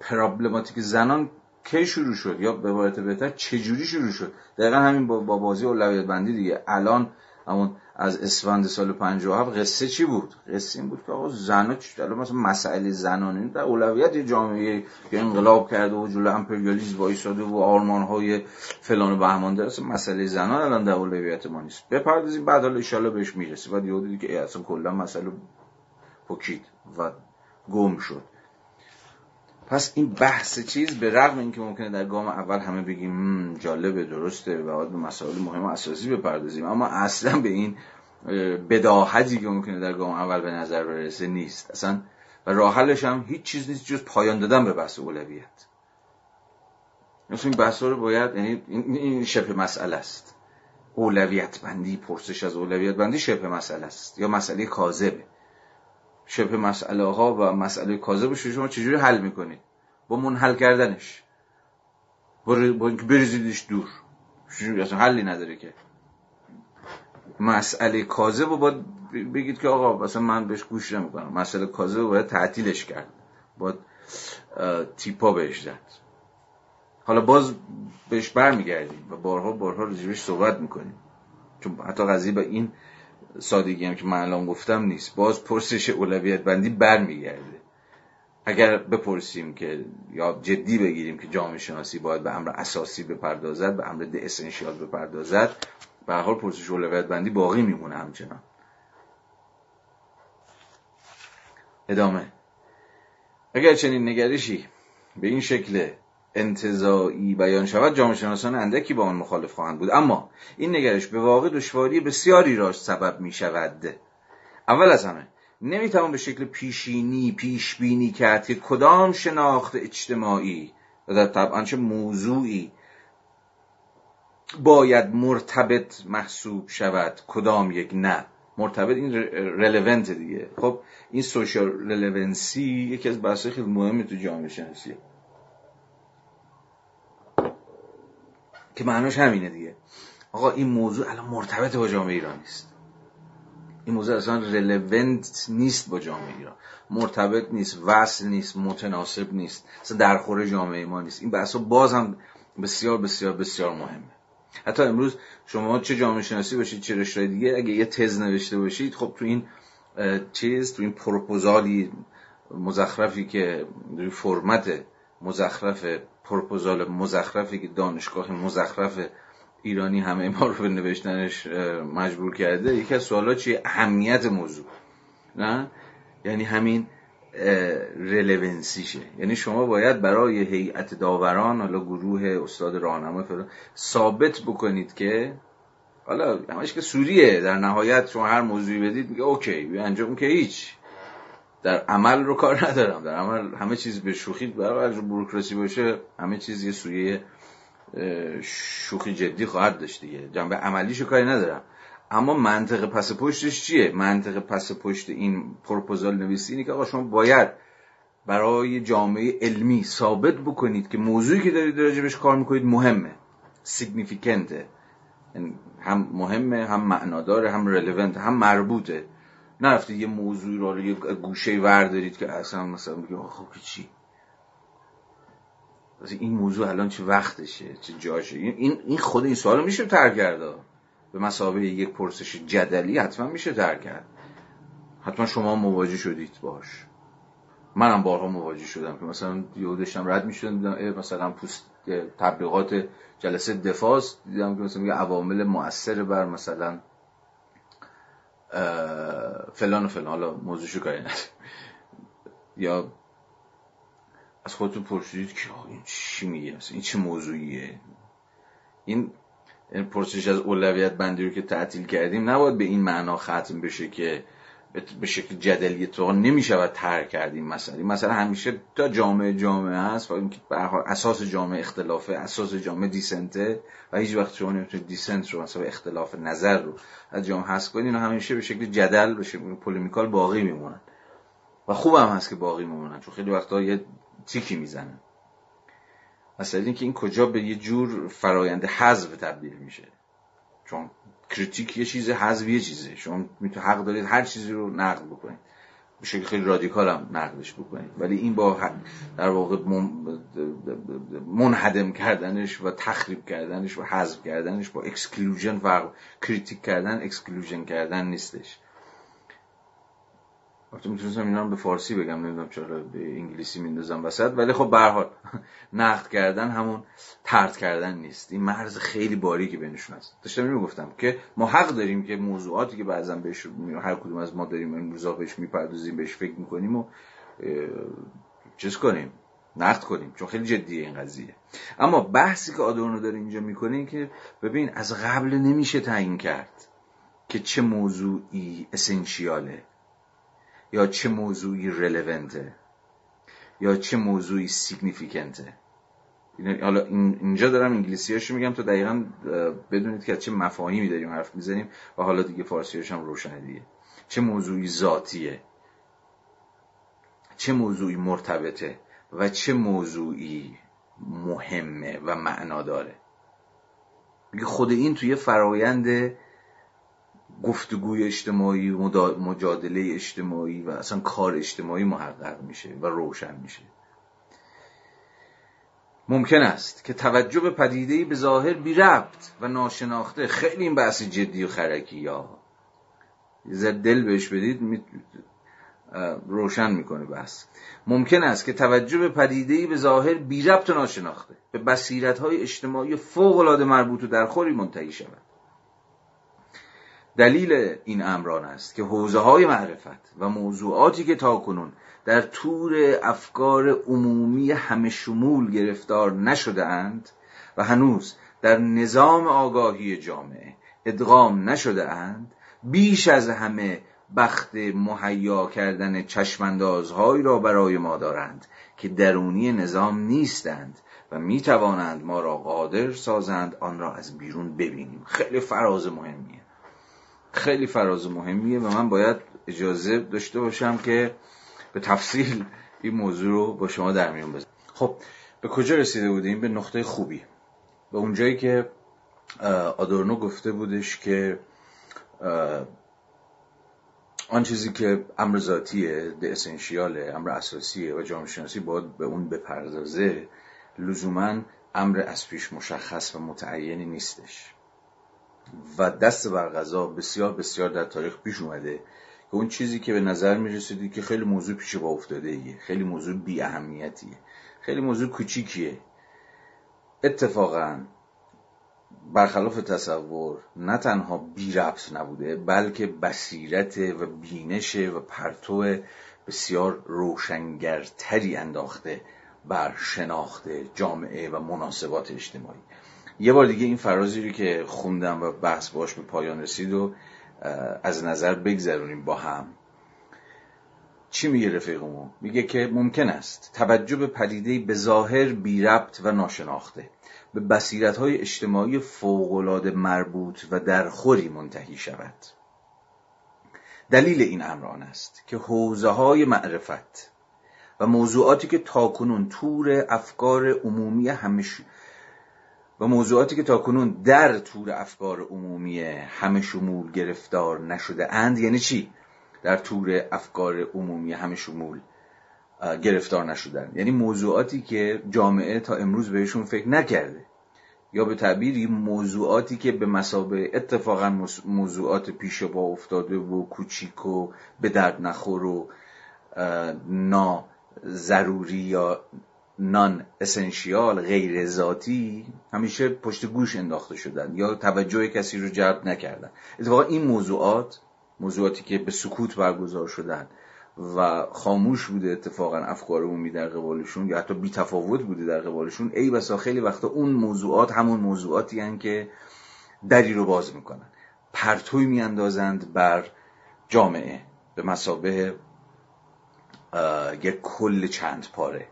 پرابلماتیک زنان کی شروع شد؟ یا به عبارت بهتر چجوری شروع شد؟ دقیقا همین با بازی اولویت بندی دیگه. الان همون از اسفند سال 57 قصه چی بود؟ قصه این بود که آقا زنا الان مثلا مسئله زنانه در اولویت جامعه که انقلاب کرده و جلو امپریالیسم وایساده و آرمان های فلان و بهمان داره. مسئله زنان الان در اولویت ما نیست. بپردازیم بعد حالا ان بهش می‌رسه بعد یهو که اصلا کلا مسئله پوکید و گم شد. پس این بحث چیز به رغم اینکه ممکنه در گام اول همه بگیم جالبه درسته و باید به مسائل مهم و اساسی بپردازیم. اما اصلا به این بداهتی که ممکنه در گام اول به نظر برسه نیست. اصلا و راه هم هیچ چیز نیست جز پایان دادن به بحث اولویت. مثل این بحث رو باید یعنی این شبه مسئله است. اولویت بندی پرسش از اولویت بندی شبه مسئله است یا مسئله کاذبه. شبه مسئله ها و مسئله کاذب شما چجوری حل می‌کنید؟ با منحل کردنش. با اینکه بریزیدش دور. اصلا حلی نداره که. مسئله کاذب رو باید بگید که آقا مثلا من بهش گوش نمی‌کنم. مسئله کاذب رو باید تعطیلش کرد. باید تیپا بهش زد. حالا باز بهش برمیگردیم و بارها بارها رجبش صحبت می‌کنیم. چون حتی قضیه به این سادگی هم که من الان گفتم نیست. باز پرسش اولویت بندی برمیگرده. اگر بپرسیم که یا جدی بگیریم که جامعه شناسی باید به امر اساسی بپردازد به امر ده اسنشیال بپردازد به حال پرسش اولویت بندی باقی میمونه همچنان. ادامه. اگر چنین نگرشی به این شکل انتظایی بیان شود جامعه شناسان اندکی با آن مخالف خواهند بود. اما این نگرش به واقع دشواری بسیاری را سبب می شود اول از همه نمی‌توان به شکل پیشینی پیش بینی کرد که کدام شناخت اجتماعی و در طبعا چه موضوعی باید مرتبط محسوب شود کدام یک نه. مرتبط این رلونت دیگه. خب این سوشال رلونسی یکی از بحث خیلی مهمی تو جامعه شناسیه که معناش همینه دیگه. آقا این موضوع الان مرتبط با جامعه ایران نیست. این موضوع اصلا رلونت نیست با جامعه ایران. مرتبط نیست وصل نیست متناسب نیست. اصلا درخور جامعه ما نیست. این بحثا باز هم بسیار بسیار بسیار مهمه. حتی امروز شما چه جامعه شناسی باشید چه رشته دیگه اگه یه تز نوشته باشید خب تو این چیز تو این پروپوزالی مزخرفی که فرمت مزخرف پروپوزال مزخرفی که دانشگاه مزخرف ایرانی همه ما رو به نوشتنش مجبور کرده یکی از سوالات چیه؟ اهمیت موضوع. نه؟ یعنی همین رلونسیشه یعنی شما باید برای هیئت داوران حالا گروه استاد راهنما فلان ثابت بکنید که حالا همش که سوریه در نهایت شما هر موضوعی بدید میگه اوکی انجام که هیچ. در عمل رو کار ندارم. در عمل همه چیز به شوخی برای بروکراسی باشه همه چیز یه سویه شوخی جدی خواهد داشت دیگه. جنبه عملیشو کاری ندارم. اما منطق پس پشتش چیه؟ منطق پس پشت این پروپوزال نویسی اینه که آقا شما باید برای جامعه علمی ثابت بکنید که موضوعی که دارید راجبش کار می‌کنید مهمه سیگنیفیکنته هم مهمه هم معناداره هم رلوونت هم مربوطه. نرفته یه موضوع رو یه گوشه وردارید که اصلا مثلا بگه خب چی؟ این موضوع الان چه وقتشه چه جاشه؟ این این خود این سوال میشه ترک کرده به مسابقه یک پرسش جدلی حتما میشه ترک کرد. حتما شما مواجه شدید باش. منم بارها مواجه شدم که مثلا یهو داشتم رد می‌شدم مثلا پوست تبلیغات جلسه دفاع دیدم که مثلا عوامل مؤثر بر مثلا فلان و فلان. حالا موضوعشو کاری یا از خودتون پرسیدید که این چی میگه؟ این چه موضوعیه؟ این پرسش از اولویت بندی رو که تعطیل کردیم نباید به این معنا ختم بشه که به شکل جدلی تو نمی‌شود ترک کردیم مثلا مثلا همیشه تا جامعه جامعه هست و اینکه اساس جامعه اختلافه اساس جامعه دیسنته و هیچ وقت شما نمی‌تونید دیسنت رو مثلا اختلاف نظر رو از جامعه هست کنید. همیشه به شکل جدل به شکل polemical باقی میمونن. و خوب هم هست که باقی میمونن چون خیلی وقتا یه تیکی می‌زنن. مثلا اینکه این کجا به یه جور فرایند حذف تبدیل میشه. چون critique یه چیز حذف یه چیزه. شما می‌تونید حق دارید هر چیزی رو نقد بکنید. به شکل خیلی رادیکال هم نقدش بکنید. ولی این با در واقع منهدم کردنش و تخریب کردنش و حذف کردنش با exclusion فرق critique کردن exclusion کردن نیستش. البته می‌تونستم اینا به فارسی بگم نمی‌دونم چرا به انگلیسی میندازم وسط ولی خب به حال نقد کردن همون طرد کردن نیست. این مرز خیلی باریکی بینشون هست داشتم می‌گفتم که ما حق داریم که موضوعاتی که بعضا بهش هر کدوم از ما داریم این روزا بهش می‌پردازیم بهش فکر می‌کنیم و چیز کنیم نقد کنیم چون خیلی جدیه این قضیه. اما بحثی که آدورنو داره اینجا می‌کنه این که ببین از قبل نمیشه تعیین کرد که چه موضوعی اسنشیاله یا چه موضوعی رلونته یا چه موضوعی سیگنیفیکنته حالا اینجا دارم انگلیسی میگم تا دقیقا بدونید که چه مفاهیمی داریم حرف می‌زنیم و حالا دیگه فارسی هم روشنه دیگه چه موضوعی ذاتیه؟ چه موضوعی مرتبطه؟ و چه موضوعی مهمه و معنا داره؟ خود این توی فرایند گفتگوی اجتماعی مجادله اجتماعی و اصلا کار اجتماعی محقق میشه و روشن میشه. ممکن است که توجه به پدیدهی به ظاهر بی ربط و ناشناخته خیلی این بحث جدی و خرکی یا یه دل بهش بدید روشن می‌کنه بحث. ممکن است که توجه به پدیدهی به ظاهر بی ربط و ناشناخته به بصیرت های اجتماعی فوق العاده مربوط و درخوری منتهی شود. دلیل این امران است که حوزه های معرفت و موضوعاتی که تاکنون در طور افکار عمومی همه شمول گرفتار نشده اند و هنوز در نظام آگاهی جامعه ادغام نشده اند بیش از همه بخت مهیا کردن چشماندازهایی را برای ما دارند که درونی نظام نیستند و می توانند ما را قادر سازند آن را از بیرون ببینیم. خیلی فراز مهمیه. خیلی فراز مهمیه و من باید اجازه داشته باشم که به تفصیل این موضوع رو با شما در میون بزنم خب به کجا رسیده بودیم؟ به نقطه خوبی. به اونجایی که آدورنو گفته بودش که آن چیزی که امر ذاتیه ده اسنشیاله امر اساسیه و جامعه شناسی باید به اون بپردازه لزوما امر از پیش مشخص و متعینی نیستش. و دست بر غذا بسیار بسیار در تاریخ پیش اومده که اون چیزی که به نظر می رسیدی که خیلی موضوع پیش با افتاده ایه خیلی موضوع بی اهمیتیه. خیلی موضوع کوچیکیه. اتفاقا برخلاف تصور نه تنها بی ربط نبوده بلکه بصیرت و بینش و پرتو بسیار روشنگرتری انداخته بر شناخت جامعه و مناسبات اجتماعی. یه بار دیگه این فرازی رو که خوندم و بحث باش به پایان رسید و از نظر بگذرونیم با هم. چی میگه رفیقمون میگه که ممکن است توجه به پدیده به ظاهر بی ربط و ناشناخته به بصیرت های اجتماعی فوقالعاده مربوط و درخوری منتهی شود. دلیل این امران است که حوزه های معرفت و موضوعاتی که تاکنون تور افکار عمومی همش و موضوعاتی که تاکنون در تور افکار عمومی همه شمول گرفتار نشده اند یعنی چی؟ در تور افکار عمومی همه شمول گرفتار نشدن یعنی موضوعاتی که جامعه تا امروز بهشون فکر نکرده یا به تعبیری موضوعاتی که به مسابه اتفاقا موضوعات پیش با افتاده و کوچیک و به درد نخور و نا ضروری یا نان اسنشیال غیر ذاتی همیشه پشت گوش انداخته شدن یا توجه کسی رو جلب نکردن. اتفاقا این موضوعات موضوعاتی که به سکوت برگزار شدن و خاموش بوده اتفاقا افکار عمومی در قبالشون یا حتی بی تفاوت بوده در قبالشون ای بسا خیلی وقتا اون موضوعات همون موضوعاتی هن که دری رو باز می‌کنن. پرتوی میاندازند بر جامعه به مسابه یک کل چند پاره.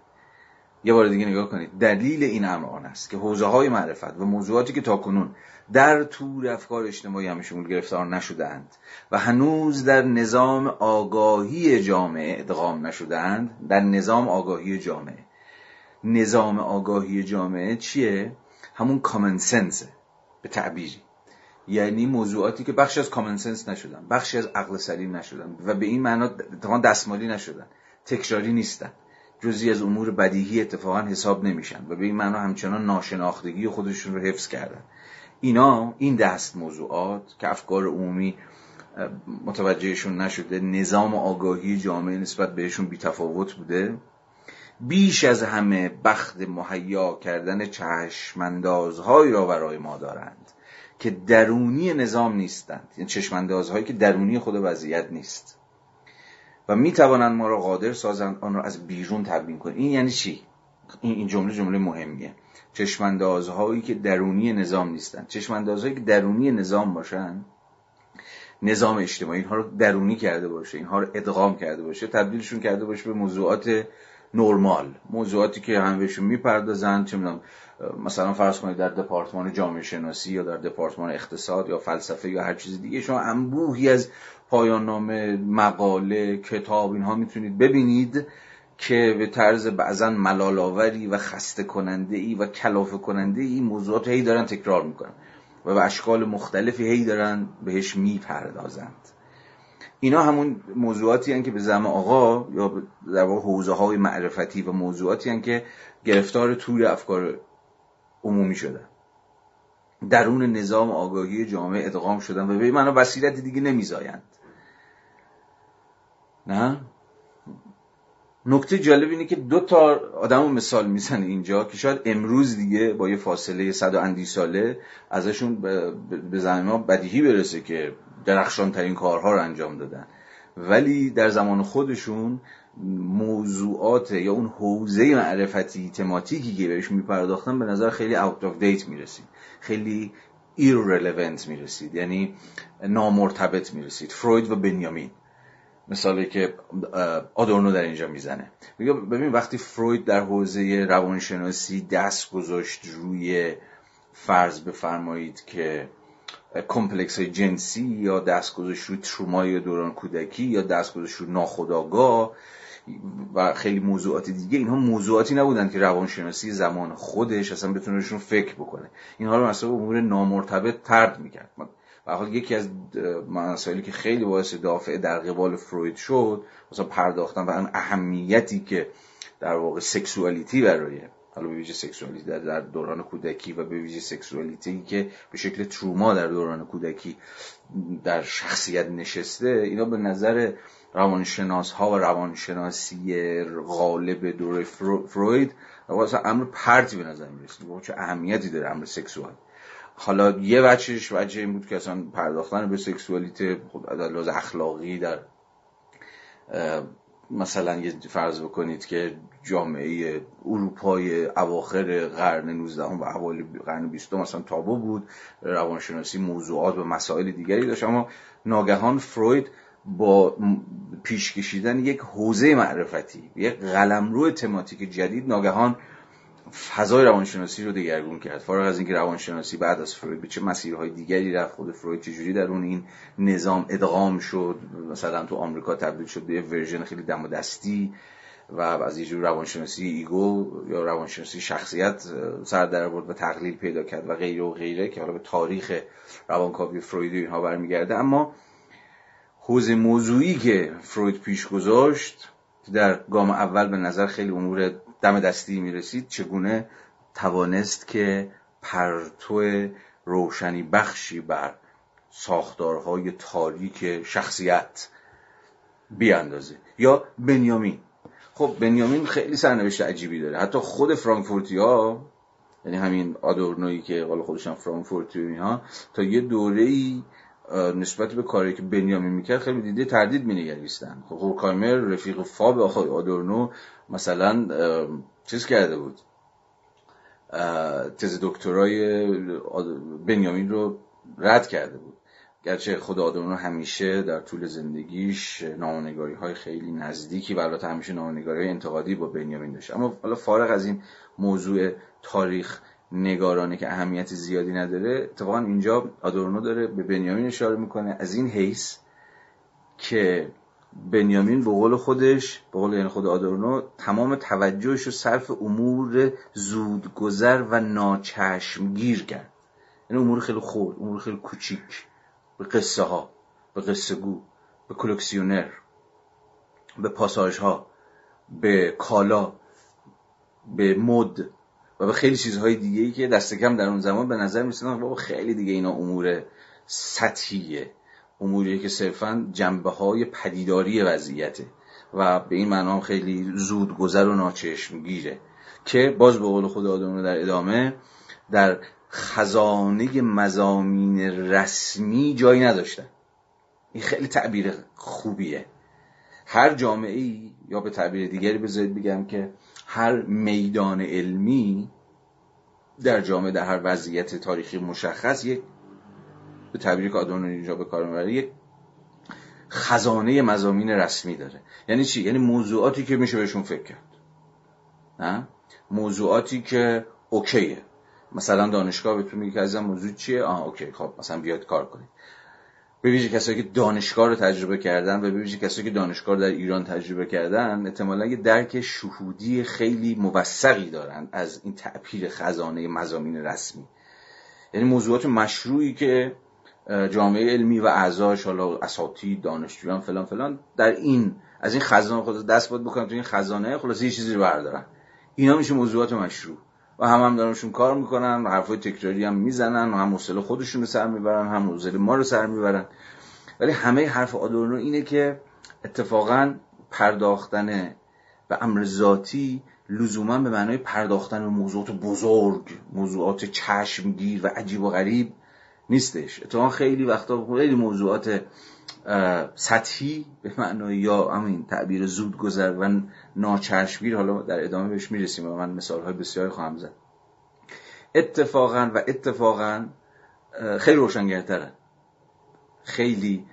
یه بار دیگه نگاه کنید. دلیل این امر آن است که حوزه های معرفت و موضوعاتی که تاکنون در طور افکار اجتماعی همه شمول گرفتار نشدهاند و هنوز در نظام آگاهی جامعه ادغام نشدهاند در نظام آگاهی جامعه. نظام آگاهی جامعه چیه؟ همون کامن سنسه به تعبیری. یعنی موضوعاتی که بخشی از کامن سنس نشدن بخشی از عقل سلیم نشدن و به این معنا دستمالی نشدن تکراری نیستن. جزی از امور بدیهی اتفاقا حساب نمیشن و به این معنا همچنان ناشناختگی خودشون رو حفظ کردن. اینا این دست موضوعات که افکار عمومی متوجهشون نشده نظام آگاهی جامعه نسبت بهشون بیتفاوت بوده. بیش از همه بخت مهیا کردن چشماندازهایی را برای ما دارند که درونی نظام نیستند. یعنی چشماندازهایی که درونی خود وضعیت نیست. و می توانند ما را قادر سازند آن را از بیرون تبیین کنند. این یعنی چی؟ این جمله جمله مهمیه. چشماندازهایی که درونی نظام نیستند. چشماندازهایی که درونی نظام باشند نظام اجتماعی اینها رو درونی کرده باشه اینها رو ادغام کرده باشه تبدیلشون کرده باشه به موضوعات نرمال. موضوعاتی که هم بهشون می‌پردازن چه می‌دونم مثلا فرض کنید در دپارتمان جامعه شناسی یا در دپارتمان اقتصاد یا فلسفه یا هر چیز دیگه شما انبوهی از پایان نامه مقاله کتاب اینها می‌تونید ببینید که به طرز بعضا ملالاوری و خسته کننده ای و کلافه کننده ای موضوعات هی دارن تکرار می‌کنن و به اشکال مختلفی هی دارن بهش می‌پردازند. اینا همون موضوعاتی هن که به زم آقا یا در واقع حوزه های معرفتی و موضوعاتی هن که گرفتار طول افکار عمومی شدن. درون نظام آگاهی جامعه ادغام شدن و به معنا وسیلت دیگه نمیزایند. نه؟ نکته جالب اینه که دو تا آدم مثال می‌زنه اینجا که شاید امروز دیگه با یه فاصله صد و اندی ساله ازشون به زمان بدیهی برسه که درخشان ترین کارها رو انجام دادن. ولی در زمان خودشون موضوعات یا اون حوزه معرفتی تماتیکی که بهش میپرداختن به نظر خیلی out of date می‌رسید. خیلی irrelevant می‌رسید. یعنی نامرتبط می‌رسید. فروید و بنیامین. مثالی که آدورنو در اینجا می‌زنه. میگه ببین وقتی فروید در حوزه روانشناسی دست گذاشت روی فرض بفرمایید که complex های جنسی یا دست گذاشت روی ترومای دوران کودکی یا دست گذاشت روی ناخودآگاه و خیلی موضوعات دیگه اینها موضوعاتی نبودن که روانشناسی زمان خودش اصلا بتونه فکر بکنه. اینها رو مثلا امور نامرتبط ترد می‌کرد. و حال یکی از مسائلی که خیلی باعث دافع در قبال فروید شد مثلا پرداختن و اون اهمیتی که در واقع سکسوالیتی برای حالا به ویژه سکسوالیتی در, در دوران کودکی و به ویژه سکسوالیتی که به شکل تروما در دوران کودکی در شخصیت نشسته اینا به نظر روانشناس ها و روانشناسی غالب دور فروید واسه امر پرتی به نظر می‌رسید. چه اهمیتی داره امر سکسوال. حالا یه وجهش وجه این بود که اصلا پرداختن به سکسوالیته خب لحاظ اخلاقی در مثلا یه فرض بکنید که جامعه اروپای اواخر قرن 19 و اوایل قرن 20 مثلا تابو بود. روانشناسی موضوعات و مسائل دیگری داشت. اما ناگهان فروید با پیش کشیدن یک حوزه معرفتی یک قلمرو تماتیک جدید ناگهان فضای روانشناسی رو دگرگون کرد. فارغ از اینکه روانشناسی بعد از فروید به چه مسیرهای دیگری رفت خود فروید چجوری در اون این نظام ادغام شد؟ مثلا تو آمریکا تبدیل شد به یه version خیلی دم و دستی و از یه جور روانشناسی ego یا روانشناسی شخصیت سر در آورد و تقلیل پیدا کرد و غیره و غیره که حالا به تاریخ روانکاوی فروید و اینها برمیگرده. اما حوزه موضوعی که فروید پیش گذاشت در گام اول به نظر خیلی امور دم دستی می‌رسید چگونه توانست که پرتو روشنی بخشی بر ساختارهای تاریک شخصیت بیاندازه؟ یا بنیامین؟ خب بنیامین خیلی سرنوشت عجیبی داره. حتی خود فرانکفورتی ها یعنی همین آدورنویی که قال خودشان فرانکفورتی ها تا یه دوره ای نسبت به کاری که بنیامین می‌کرد خیلی دیده تردید مینگریستن. خب هورکایمر رفیق فاب آقای آدورنو مثلا چیز کرده بود. تز دکترای بنیامین رو رد کرده بود. گرچه خود آدورنو همیشه در طول زندگیش نامنگاری های خیلی نزدیکی و البته همیشه نامنگاری های انتقادی با بنیامین داشت. اما حالا فارغ از این موضوع تاریخ نگارانه که اهمیت زیادی نداره اتفاقا اینجا آدورنو داره به بنیامین اشاره می‌کنه. از این حیث که بنیامین به قول خودش به قول یعنی خود آدورنو تمام توجهش رو صرف امور زودگذر و ناچشمگیر کرد. این امور خیلی خورد امور خیلی کوچیک. به قصه ها به قصه گو به کلکسیونر به پاساژ ها به کالا به مد. و به خیلی چیزهای دیگه ای که دست کم در اون زمان به نظر میسیدن بابا خیلی دیگه اینا امور سطحیه. اموریه که صرفا جنبه های پدیداری وضعیته و به این معنا خیلی زود گذر و ناچشمگیره که باز به قول خود آدم در ادامه در خزانه مزامین رسمی جایی نداشتن. این خیلی تعبیر خوبیه. هر جامعه ای یا به تعبیر دیگری بذارید بگم که هر میدان علمی در جامعه در هر وضعیت تاریخی مشخص یک به تعبیری که آدم اینجا به کار می‌بره یک خزانه مزامین رسمی داره. یعنی چی؟ یعنی موضوعاتی که میشه بهشون فکر کرد. نه؟ موضوعاتی که اوکیه. مثلا دانشگاه بهتون میگه که از موضوع چیه؟ آها اوکی خب مثلا بیاد کار کنید به ویژه کسایی که دانشگاه رو تجربه کردن و به ویژه کسایی که دانشگاه در ایران تجربه کردن احتمالا یه درک شهودی خیلی موثقی دارن از این تعبیر خزانه مزامین رسمی. یعنی موضوعات مشروعی که جامعه علمی و اعضاش حالا اساتید دانشجویان فلان فلان در این از این خزانه خود دست باد بکنن تو این خزانه خلاص یه چیزی رو بردارن. اینا میشه موضوعات مشروع. و هم هم دارنشون کار می‌کنن حرفای تکراری هم می‌زنن و هم حوصله خودشون رو سر می‌برن هم حوصله ما رو سر می‌برن. ولی همه حرف آدورنو اینه که اتفاقا پرداختن و امر ذاتی لزوما به معنای پرداختن به موضوعات بزرگ موضوعات چشمگیر و عجیب و غریب نیستش. اتفاقا خیلی وقتا خیلی موضوعات سطحی به معنای یا همین تعبیر زود گذر و ناچشمگیر حالا در ادامه بهش می‌رسیم و من مثال های بسیاری خواهم زد. اتفاقا و اتفاقا خیلی روشنگرترن خیلی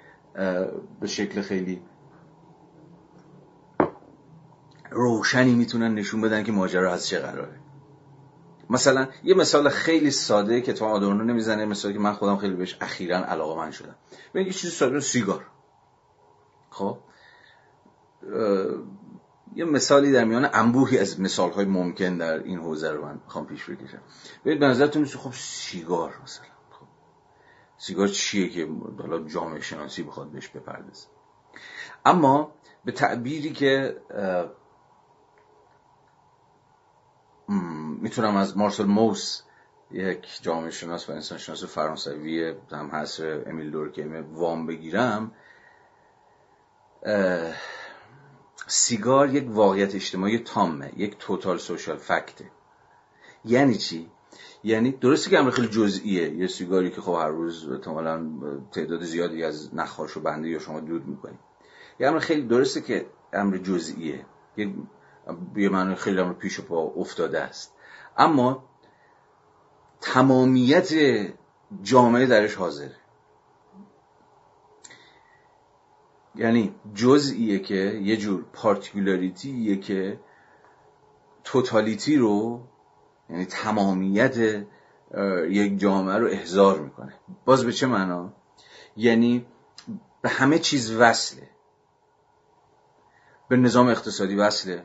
به شکل خیلی روشنی می‌تونن نشون بدن که ماجرا از چه قراره. مثلا یه مثال خیلی ساده که تو آدورنو نمی‌زنه مثالی که من خودم خیلی بهش اخیرا علاقه من شدم. ببین یه چیزی ساده سیگار. خب؟ یه مثالی در میان انبوهی از مثال های ممکن در این حوزه رو من خوام پیش بکشم. ببینید به نظرتون میشه خب سیگار مثلا. خب سیگار چیه که حالا جامعه شناسی بخواد بهش بپردازه؟ اما به تعبیری که می‌تونم از مارسل موس یک جامعه شناس و انسان شناس فرانسوی هم هست امیل دورکیمه وام بگیرم. سیگار یک واقعیت اجتماعی تامه یک توتال سوشال فکته یعنی چی؟ یعنی درسته که امر خیلی جزئیه. یه سیگاری که خب هر روز احتمالاً تعداد زیادی از نخاش و بنده یا شما دود می‌کنید. یه امر خیلی درسته که امر جزئیه. یه معنی خیلی امر پیش و پا افتاده است. اما تمامیت جامعه درش حاضره. یعنی جزئیه که یه جور پارتیکولاریتیه که توتالیتی رو یعنی تمامیت یک جامعه رو احضار می‌کنه. باز به چه معنا؟ یعنی به همه چیز وصله. به نظام اقتصادی وصله.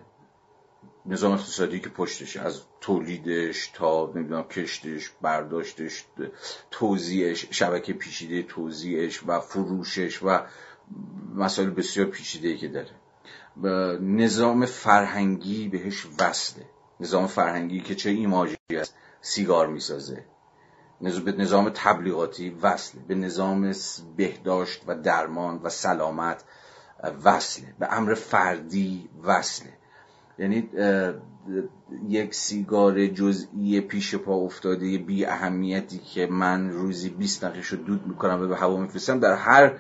نظام اقتصادی که پشتشه از تولیدش تا نمی‌دونم کشتش برداشتش توزیعش شبکه پیچیده توزیعش و فروشش و مسائل بسیار پیچیده که داره. نظام فرهنگی بهش وصله. نظام فرهنگی که چه ایماجی است سیگار می‌سازه. به نظام تبلیغاتی وصله. به نظام بهداشت و درمان و سلامت وصله. به امر فردی وصله. یعنی یک سیگار جزئی پیش پا افتاده بی اهمیتی که من روزی 20 نقش رو دود می‌کنم و به هوا میفرستم در هر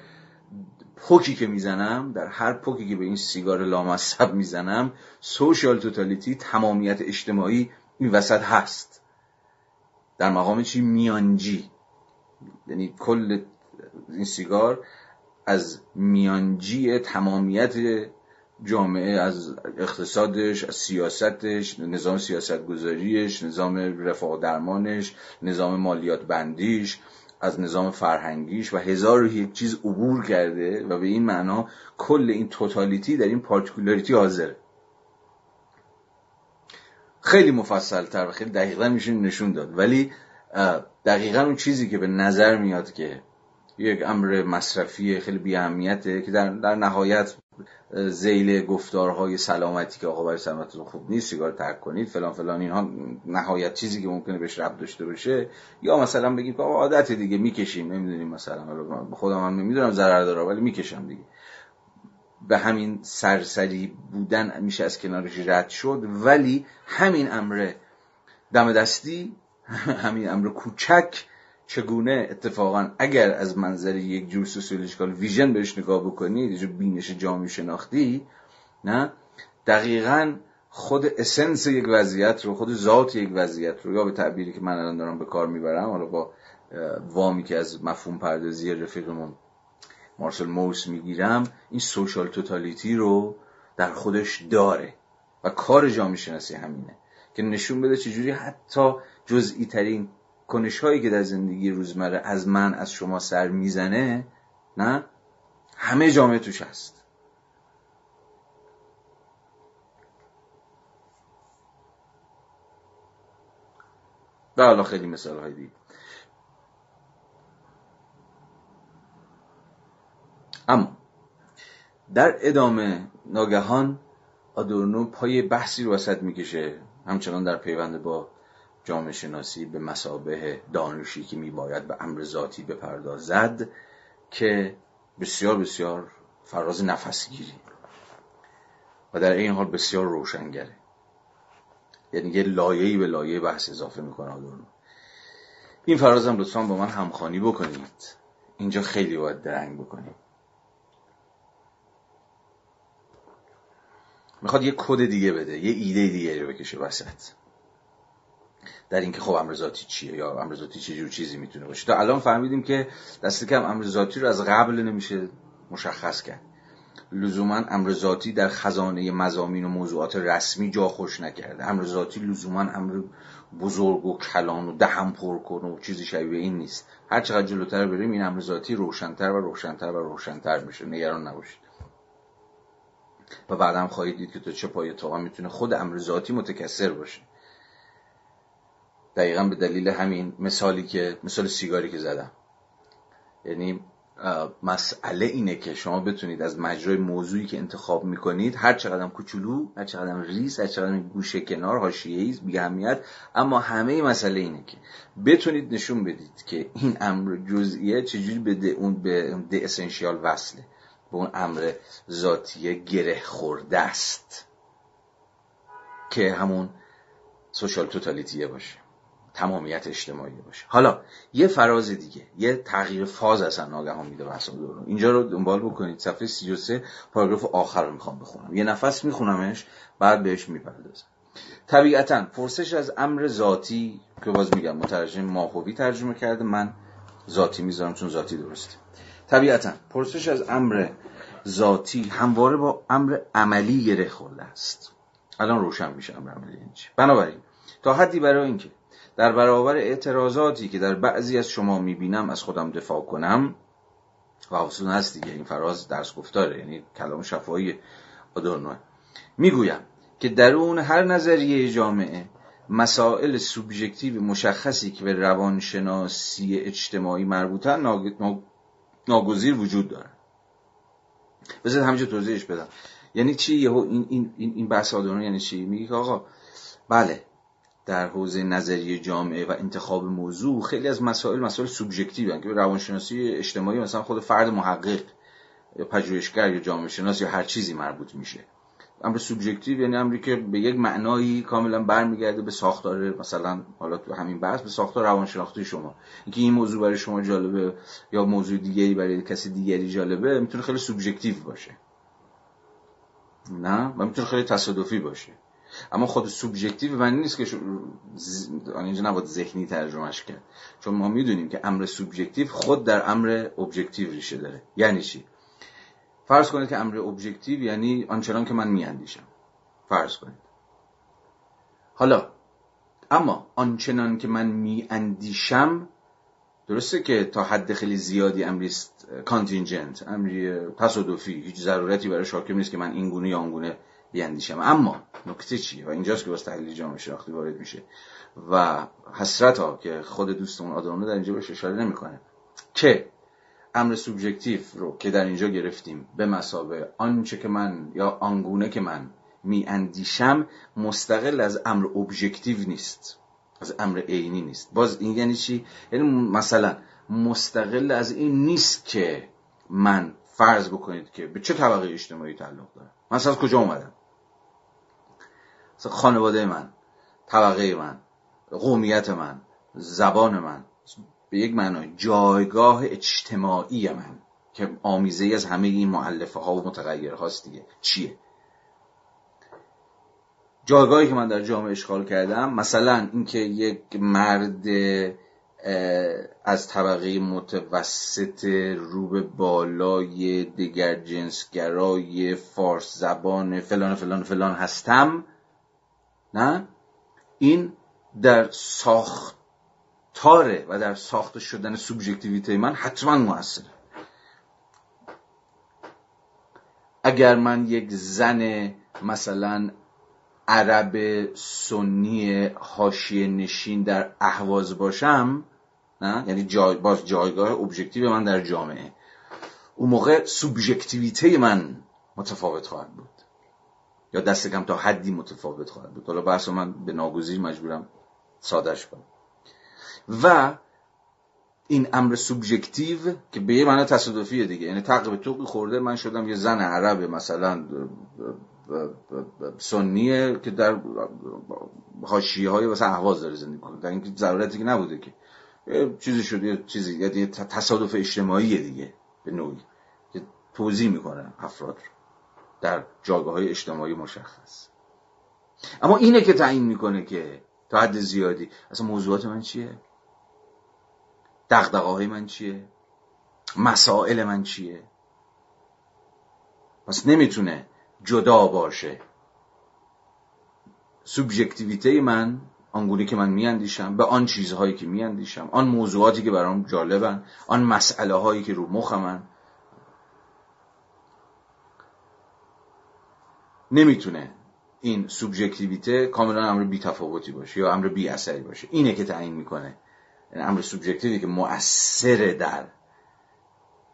پوکی که می‌زنم در هر پوکی که به این سیگار لامصب می‌زنم سوشال توتالیتی تمامیت اجتماعی این وسط هست. در مقام چی؟ میانجی. یعنی کل این سیگار از میانجی تمامیت جامعه از اقتصادش از سیاستش نظام سیاست گذاریش نظام رفاه درمانش نظام مالیات بندیش از نظام فرهنگیش و هزار و یک چیز عبور کرده و به این معنا کل این توتالیتی در این پارتیکولاریتی حاضره خیلی مفصل تر و خیلی دقیقا میشه نشون داد. ولی دقیقا اون چیزی که به نظر میاد که یک امر مصرفی خیلی بیاهمیته که در, در نهایت زیل گفتارهای سلامتی که آقا برای سلامتتون خوب نیست سیگار ترک کنید فلان فلان اینها نهایت چیزی که ممکنه بهش ربط داشته باشه. یا مثلا بگیم که عادت دیگه می‌کشیم نمی‌دونیم مثلا خودم هم نمی‌دونم ضرر داره ولی می‌کشم دیگه. به همین سرسری بودن میشه از کنارش رد شد ولی همین امر دم دستی همین امر کوچک چگونه اتفاقا اگر از منظر یک جور سوسیولوژیکال ویژن بهش نگاه بکنید یه بینش جامعه شناختی نه؟ دقیقا خود اسنس یک وضعیت رو خود ذات یک وضعیت رو یا به تعبیری که من الان دارم به کار می‌برم حالا با وامی که از مفهوم پردازی رفیقمون مارسل موس می‌گیرم این سوشال توتالیتی رو در خودش داره و کار جامعه شناسی همینه که نشون بده چجوری حتی جزئی ترین کنش هایی که در زندگی روزمره از من از شما سر می‌زنه نه؟ همه جامعه توش هست. و حالا خیلی مثال های دیگه. اما در ادامه ناگهان آدورنو پای بحثی رو وسط می‌کشه همچنان در پیوند با جامعه شناسی به مسابه دانشی که میباید به امر ذاتی بپردازد که بسیار بسیار فراز نفسگیری و در این حال بسیار روشنگره. یعنی یه لایه‌ای به لایه بحث اضافه می‌کنه آدورنو این فرازم لطفا با من همخانی بکنید. اینجا خیلی باید درنگ بکنید می‌خواد یه کد دیگه بده یه ایده دیگه رو بکشه وسط. در اینکه خب امر ذاتی چیه یا امر ذاتی چه جور چیزی می‌تونه باشه. تا الان فهمیدیم که دست کم امر ذاتی رو از قبل نمیشه مشخص کرد. لزوما امر ذاتی در خزانه مزامین و موضوعات رسمی جا خوش نکرده. امر ذاتی لزوما امر بزرگ و کلان و دهم پر کن و چیزی شبیه این نیست. هر چقدر جلوتر بریم این امر ذاتی روشنتر و روشنتر و روشنتر میشه. نگران نباشید. و بعدم خواهید دید که تو چه پای تا می‌تونه خود امر ذاتی متکثر باشه. دقیقا به دلیل همین مثالی که مثال سیگاری که زدم. یعنی مسئله اینه که شما بتونید از مجرای موضوعی که انتخاب می‌کنید هر چقدر کوچولو هر چقدر ریز هر چقدر گوشه کنار حاشیه‌ای بی اهمیت. اما همه مسئله اینه که بتونید نشون بدید که این امر جزئیه چجوری به اون به ده اسنشیال وصله. به اون امر ذاتی گره خورده است. که همون سوشال توتالیتیه باشه. تمامیت اجتماعی باشه. حالا یه فراز دیگه یه تغییر فاز اصلا ناگهان میده بحث دورو اینجا رو دنبال بکنید. صفحه 33 پاراگراف آخر رو می‌خوام بخونم. یه نفس میخونمش بعد بهش می‌پردازم. طبیعتا پرسش از امر ذاتی که باز میگم مترجم ماهوی ترجمه کرده. من ذاتی می‌ذارم چون ذاتی درسته. طبیعتا پرسش از امر ذاتی همواره با امر عملی گره خورده است. الان روشن میشه امر عملی اینجا بنابراین تا حدی برای اینکه در برابر اعتراضاتی که در بعضی از شما می‌بینم از خودم دفاع کنم و حسون هست دیگه این فراز درس گفتاره یعنی کلام شفایی آدورنو می‌گویم که درون هر نظریه جامعه مسائل سوبژکتیو مشخصی که به روانشناسی اجتماعی مربوطن ناگزیر وجود دارن بذار همینجا توضیحش بدم. یعنی چی؟ این این این بحث آدورنو یعنی چی؟ میگه آقا بله در حوزه نظریه جامعه و انتخاب موضوع خیلی از مسائل مسائل سوبژکتیو که به روانشناسی اجتماعی مثلا خود فرد محقق یا پژوهشگر یا جامعه شناس یا هر چیزی مربوط میشه. امر سوبژکتیو یعنی امری که به یک معنایی کاملا برمیگرده به ساختار مثلا حالا تو همین بحث به ساختار روانشناختی شما. اینکه این موضوع برای شما جالبه یا موضوع دیگری برای کسی دیگری جالبه می‌تونه خیلی سوبژکتیو باشه. نه؟ و می‌تونه خیلی تصادفی باشه. اما خود سوبژکتیو معنی نیست که اینجا نباید ذهنی ترجمهش کرد. چون ما می‌دونیم که امر سوبژکتیو خود در امر objective ریشه داره. یعنی چی؟ فرض کنید که امر objective یعنی آنچنان که من میاندیشم. فرض کنید. حالا اما آنچنان که من میاندیشم درسته که تا حد خیلی زیادی امری کانتینجنت امری تصادفی هیچ ضرورتی برای حاکم نیست که من این گونه یا آن گونه بیاندیشم. اما نکته چیه و اینجاست که باز تحلیل جامعه شناختی وارد میشه. و حسرت ها که خود دوستمون آدرانو در اینجا بهش اشاره نمی‌کنه. که امر سوبژکتیو رو که در اینجا گرفتیم به مسابه آنچه که من یا آنگونه که من می اندیشم مستقل از امر ابژکتیو نیست. از امر عینی نیست. باز این یعنی چی؟ یعنی مثلا مستقل از این نیست که من فرض بکنید که به چه طبقه اجتماعی تعلق دارم. من از کجا اومدم؟ خانواده من طبقه من قومیت من زبان من. به یک معنای جایگاه اجتماعی من که آمیزه از همه این معلفه ها و متغیره هاست دیگه. چیه؟ جایگاهی که من در جامعه اشغال کردم مثلا اینکه یک مرد از طبقه متوسط رو به بالای دیگر جنسگرای فارس زبان فلان فلان فلان هستم نه؟ این در ساختاره و در ساخته شدن سوبژکتیویته من حتما موثره. اگر من یک زن مثلا عرب سنی حاشیه نشین در اهواز باشم نه؟ یعنی جای باز جایگاه ابژکتیو من در جامعه اون موقع سوبژکتیویته من متفاوت خواهد بود. یا دست کم تا حدی متفاوت خواهد بود. حالا بحث من به ناگزیر مجبورم سادش کنم. و این امر سوبژکتیو که به یه معنی تصادفیه دیگه. یعنی تقریبا تو خورده من شدم یه زن عرب مثلا سنیه که در حاشیه های واسه اهواز داره زندگی کنه در اینکه ضرورتی که نبوده که. چیزی شده یه چیزی یعنی تصادف اجتماعی دیگه به نوعی که توضیح می‌کنه افراد رو. در جاگاه های اجتماعی مشخص. اما اینه که تعیین می‌کنه که تا حد زیادی اصلا موضوعات من چیه؟ دقدقه های من چیه؟ مسائل من چیه؟ پس نمی‌تونه جدا باشه. سوبژکتیویته من آنگونه که من میاندیشم به آن چیزهایی که میاندیشم آن موضوعاتی که برام جالبن آن مسئله هایی که رو مخمن نمی‌تونه این سوبژکتیویته کاملا امر بی تفاوتی باشه یا امر بی اثری باشه. اینه که تعیین می‌کنه. یعنی امر سوبژکتیوی که مؤثره در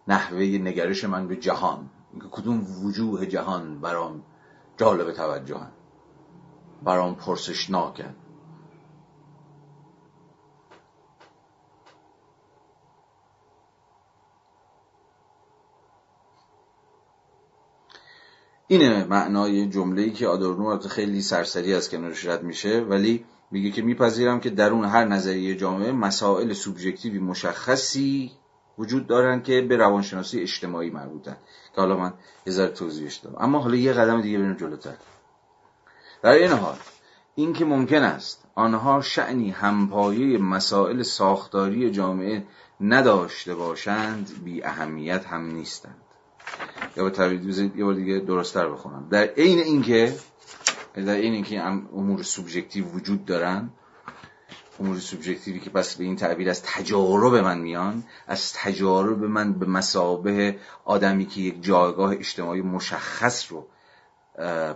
نحوه نگرش من به جهان. اینکه کدوم وجوه جهان برام جالب توجهن برام پرسشناکن. اینه معنای جمله‌ای که آدورنو خیلی سرسری از کنارش رد میشه ولی میگه که میپذیرم که درون هر نظریه جامعه مسائل سوبژکتیوی مشخصی وجود دارن که به روانشناسی اجتماعی مربوطن. که حالا من یه ذره توضیحش دادم. اما حالا یه قدم دیگه بریم جلوتر. در این حال این که ممکن است آنها شعنی همپایه مسائل ساختاری جامعه نداشته باشند بی اهمیت هم نیستند. یا به تعبیر یه بار دیگه درستتر بخونم. در عین اینکه در عین اینکه امور سوبژکتیو وجود دارن امور سوبژکتیوی که بس به این تعبیر از تجارب من میان از تجارب من به مسابه آدمی که یک جایگاه اجتماعی مشخص رو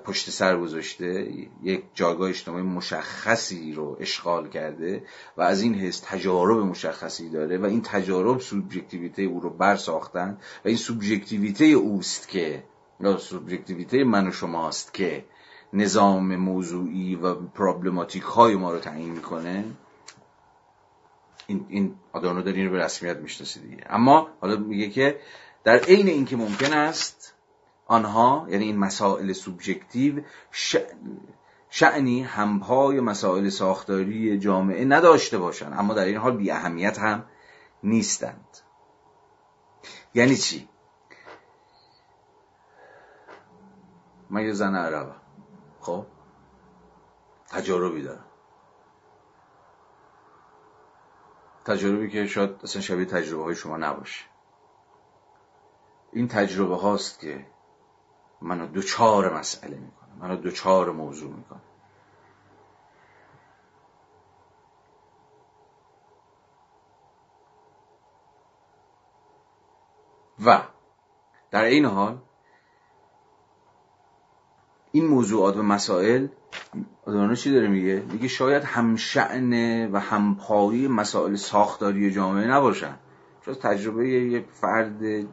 پشت سر گذاشته یک جایگاه اجتماعی مشخصی رو اشغال کرده و از این حس تجارب مشخصی داره و این تجارب سوبژکتیویته او رو بر ساختن و این سوبژکتیویته اوست که یا سوبژکتیویته من و شماست که نظام موضوعی و پرابلماتیک های ما رو تعیین می‌کنه. این این آدانو در این رو به رسمیت می‌شناسه دیگه. اما حالا میگه که در عین اینکه ممکن است آنها یعنی این مسائل سوبژکتیو شعنی همپای مسائل ساختاری جامعه نداشته باشند اما در این حال بی اهمیت هم نیستند. یعنی چی؟ من یه زن عربم خب تجاربی دارم. تجربی که شاید اصلا شبیه تجربه های شما نباشه. این تجربه هاست که منو دوچار مسئله می‌کنه منو دوچار موضوع می‌کنه و در این حال این موضوعات و مسائل آدانو چی داره میگه؟ میگه شاید همشعنه و همپایی مسائل ساختاری جامعه نباشن. چون تجربه یه فرد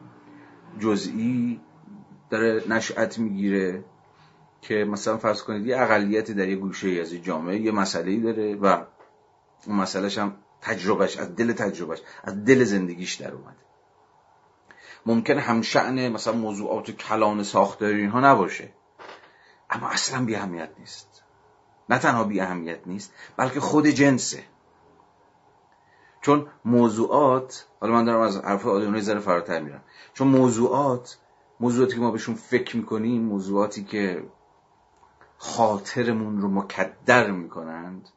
جزئی داره نشأت می‌گیره که مثلا فرض کنید یه اقلیت در یه گوشه ای از جامعه یه مسئله داره و اون مسئلهش هم تجربهش از دل تجربهش از دل زندگیش در اومده. ممکن همشعن مثلا موضوعات کلان ساختاری اینها نباشه. اما اصلا بی اهمیت نیست. نه تنها بی اهمیت نیست بلکه خود جنسه. چون موضوعات حالا من دارم از حرف آدیونه ذره فراتر میرم. چون موضوعات موضوعاتی که ما بهشون فکر می‌کنیم موضوعاتی که خاطرمون رو مکدر می‌کنند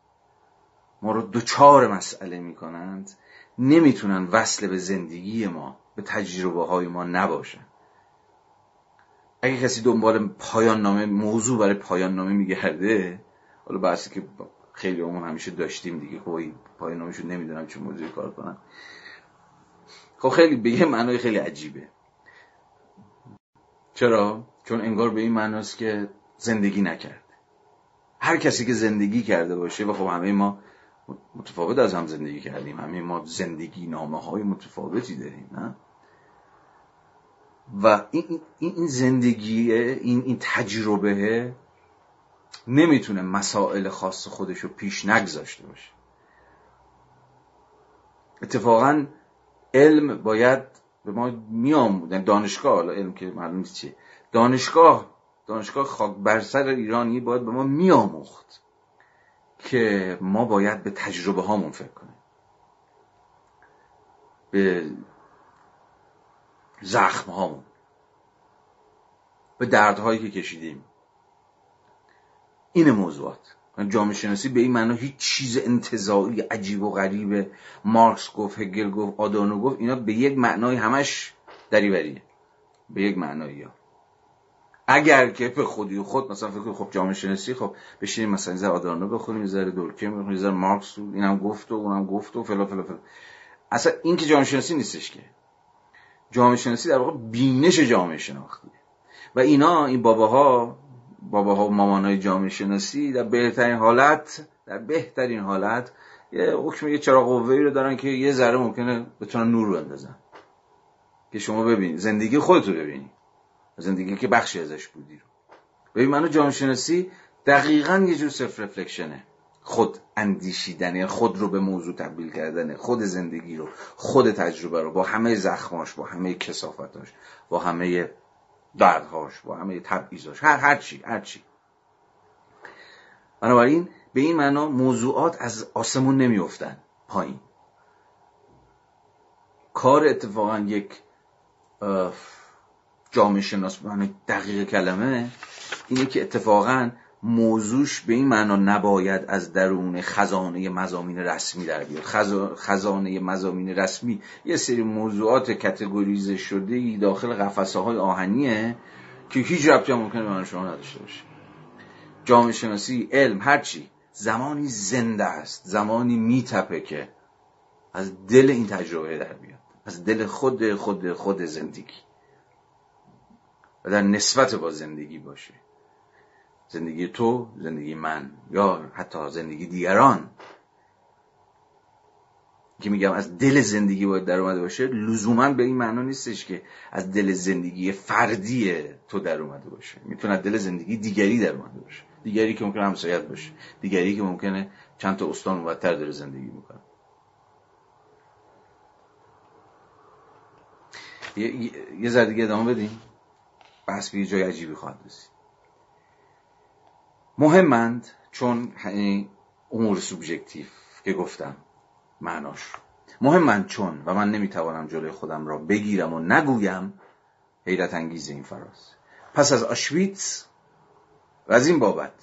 ما رو دوچار مسئله می‌کنند نمی‌تونن وصل به زندگی ما به تجربه های ما نباشن. اگه کسی دنبال پایان نامه موضوع برای پایان نامه میگرده حالا بحثی که خیلی همون همیشه داشتیم دیگه خب پایان نامه نمی‌دونم چه موضوعی کار کنم. خب خیلی به یه معنای خیلی عجیبه. چرا؟ چون انگار به این معناست که زندگی نکرد هر کسی که زندگی کرده باشه و خب همه ما متفاوت از هم زندگی کردیم همه ما زندگی نامه های متفاوتی داریم نه؟ و این, این زندگی این, این تجربه نمی‌تونه مسائل خاص خودش رو پیش نگذاشته باشه اتفاقا علم باید به ما میام یعنی دانشگاه حالا علم که معلوم نیست چیه. دانشگاه دانشگاه خاک بر سر ایرانی باید به ما میاموخت که ما باید به تجربه هامون فکر کنیم. به زخم هامون. به دردهایی که کشیدیم. این موضوعات. جامعه شناسی به این معنا هیچ چیز انتظایی عجیب و غریب. مارکس گفت هگل گفت آدانو گفت اینا به یک معنای همش دریوریه. به یک معنایی ها. اگر که به خودی خود مثلا فکر خب جامعه شناسی خب بشینیم مثلا این آدانو بخونیم یه ذره دورکیم یه مارکس اینم گفت و اونم گفت و فلا فلا فلا اصلا این که جامعه شناسی نیستش که. جامعه شناسی در واقع بینش جامعه شناختیه و اینا این باباها باباها و مامانای جامعه شناسی در بهترین حالت در بهترین حالت یه حکم یه چراغ قوه‌ای رو دارن که یه ذره ممکنه بتونن نور بندازن. که شما ببینید زندگی خودتو ببینید زندگی که بخشی ازش بودی رو. ببین منو جامعه شناسی دقیقا یه جور سلف رفلکشنه خود اندیشیدن یعنی خود رو به موضوع تبدیل کردن خود زندگی رو خود تجربه رو با همه زخماش با همه کسافتاش با همه دردهاش با همه تبعیضاش هر هر چی هر چی. بنابراین به این معنا موضوعات از آسمون نمیافتن پایین. کار اتفاقا یک جامعه شناس به دقیق کلمه اینه که اتفاقا موضوعش به این معنا نباید از درون خزانه مزامین رسمی در بیاد. خزانه مزامین رسمی یه سری موضوعات کتگوریزه شده داخل قفسه های آهنیه که هیچ ربطی هم ممکنه به شما نداشته باشه. جامعه شناسی علم هرچی زمانی زنده است. زمانی میتپه که از دل این تجربه در بیاد. از دل خود خود خود زندگی. و در نسبت با زندگی باشه. زندگی تو زندگی من یا حتی زندگی دیگران. که میگم از دل زندگی باید در اومده باشه لزوما به این معنا نیستش که از دل زندگی فردی تو در اومده باشه. می‌تونه دل زندگی دیگری در اومده باشه. دیگری که ممکنه همسایت باشه. دیگری که ممکنه چند تا استان اونورتر داره زندگی می‌کنه یه, یه ذره دیگه ادامه بدیم. بحث به جای عجیبی خواهد رسید. مهمند چون امور سوبژکتیو که گفتم معناش. مهمند چون و من نمی‌توانم جلوی خودم را بگیرم و نگویم حیرت انگیز این فراز. پس از آشویتس و از این بابت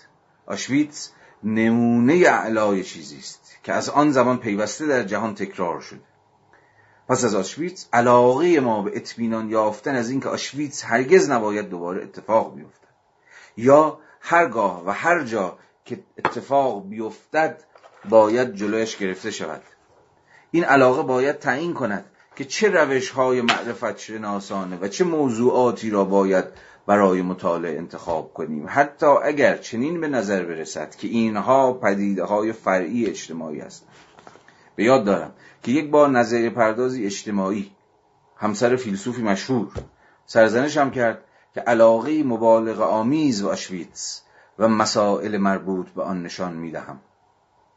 آشویتس نمونه اعلای چیزی است که از آن زمان پیوسته در جهان تکرار شده. پس از آشویتس علاقه ما به اطمینان یافتن از اینکه آشویتس هرگز نباید دوباره اتفاق بیفتد یا هرگاه و هر جا که اتفاق بیفتد باید جلویش گرفته شود. این علاقه باید تعیین کند که چه روش های معرفت شناسانه و چه موضوعاتی را باید برای مطالعه انتخاب کنیم. حتی اگر چنین به نظر برسد که اینها پدیده های فرعی اجتماعی است. به یاد دارم که یک بار نظریه پردازی اجتماعی همسر فیلسوفی مشهور سرزنش هم کرد که علاقه مبالغ آمیز و آشویتس و مسائل مربوط به آن نشان می‌دهم.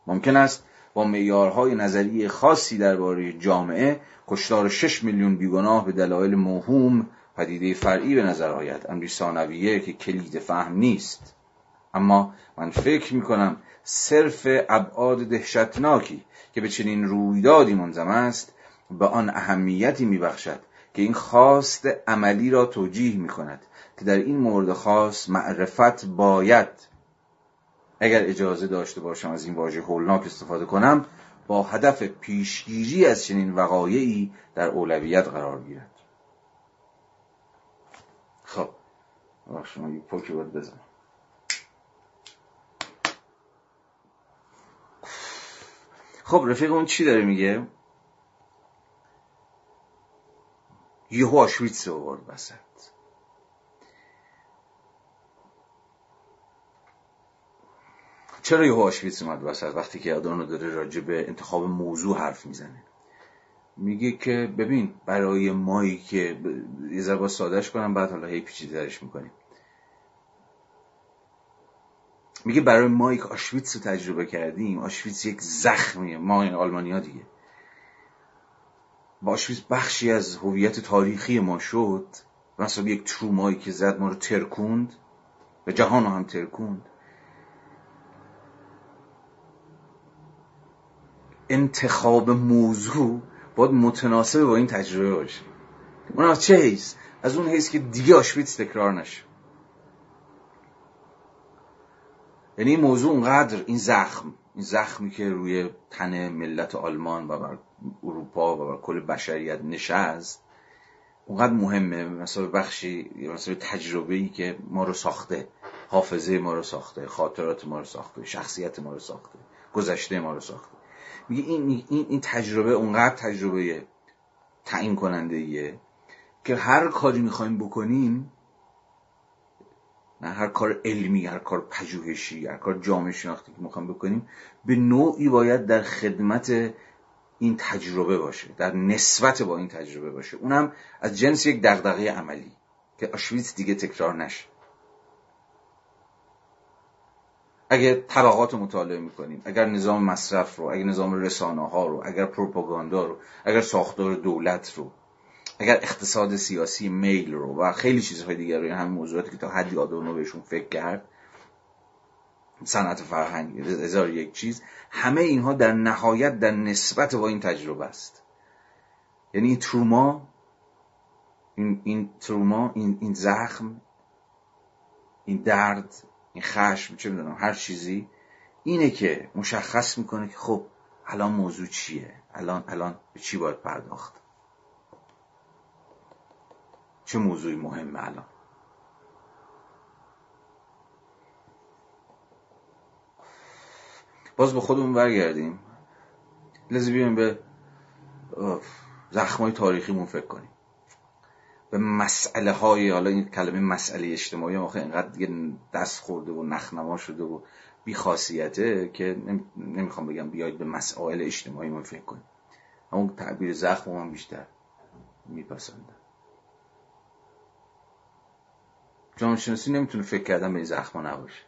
ممکن است با معیارهای نظری خاصی درباره جامعه کشتار 6 میلیون بیگناه به دلایل موهوم پدیده فرعی به نظر آید امری ثانویه که کلید فهم نیست. اما من فکر می کنم صرف ابعاد دهشتناکی که به چنین رویدادی منظم است به آن اهمیتی میبخشد که این خواست عملی را توجیه می کند که در این مورد خاص معرفت باید. اگر اجازه داشته باشم از این واژه هولناک استفاده کنم با هدف پیشگیری از چنین وقایعی در اولویت قرار گیرد. خب شما یک پوکی باید بزنم. خب رفیق اون چی داره میگه؟ یهو آشویتس آورد وسط. چرا یهو آشویتس اومد وسط وقتی که آدانو داره راجع به انتخاب موضوع حرف می‌زنه؟ میگه که ببین برای مایی که یه ذره با سادهش کنم بعد حالا هی پیچیده درش می‌کنیم. میگه برای مایی که آشویتس رو تجربه کردیم آشویتس یک زخمیه. ما این آلمانیا دیگه. با آشویتس بخشی از هویت تاریخی ما شد. مثلا یک ترومایی که زد ما رو ترکوند و جهان رو هم ترکوند. انتخاب موضوع باید متناسب با این تجربه باشه. اون از چه حیث؟ از اون حیث که دیگه آشویتس تکرار نشه. یعنی این موضوع اونقدر این زخم این زخمی که روی تن ملت آلمان و بر اروپا و بر کل بشریت نشست اونقدر مهمه مثلا بخشی مثلا تجربه ای که ما رو ساخته حافظه ما رو ساخته خاطرات ما رو ساخته شخصیت ما رو ساخته گذشته ما رو ساخته. میگه این, این, این تجربه اونقدر تجربه تعیین کننده ایه که هر کاری می‌خوایم بکنیم نه هر کار علمی هر کار پژوهشی هر کار جامعه شناختی که می‌خوایم بکنیم به نوعی باید در خدمت این تجربه باشه در نسبت با این تجربه باشه. اونم از جنس یک دغدغه عملی که آشویتس دیگه تکرار نشه. اگر طبقات رو مطالعه می‌کنیم اگر نظام مصرف رو اگر نظام رسانه ها رو اگر پروپاگاندا رو اگر ساختار دولت رو اگر اقتصاد سیاسی میل رو و خیلی چیزهای دیگر رو همین موضوعاتی که تا حدی آدورنو بهشون فکر کرد صنعت فرهنگ هزار یک چیز همه اینها در نهایت در نسبت با این تجربه است. یعنی این تروما این, این تروما این, این زخم این درد این خشم چه می‌دونم هر چیزی اینه که مشخص می‌کنه که خب الان موضوع چیه؟ الان الان به چی باید پرداخت؟ چه موضوعی مهمه الان؟ باز به خودمون برگردیم. لذا بیایم به زخمای تاریخیمون فکر کنیم. به مسئله های حالا این کلمه مسئله اجتماعی آخه اینقدر دیگه دست خورده و نخنما شده و بیخاصیته که نمی‌خوام بگم بیاید به مسائل اجتماعی ما فکر کنیم. اون تعبیر زخم من بیشتر میپسندم. جامعه شناسی نمی‌تونه فکر کردن به این زخما نباشه.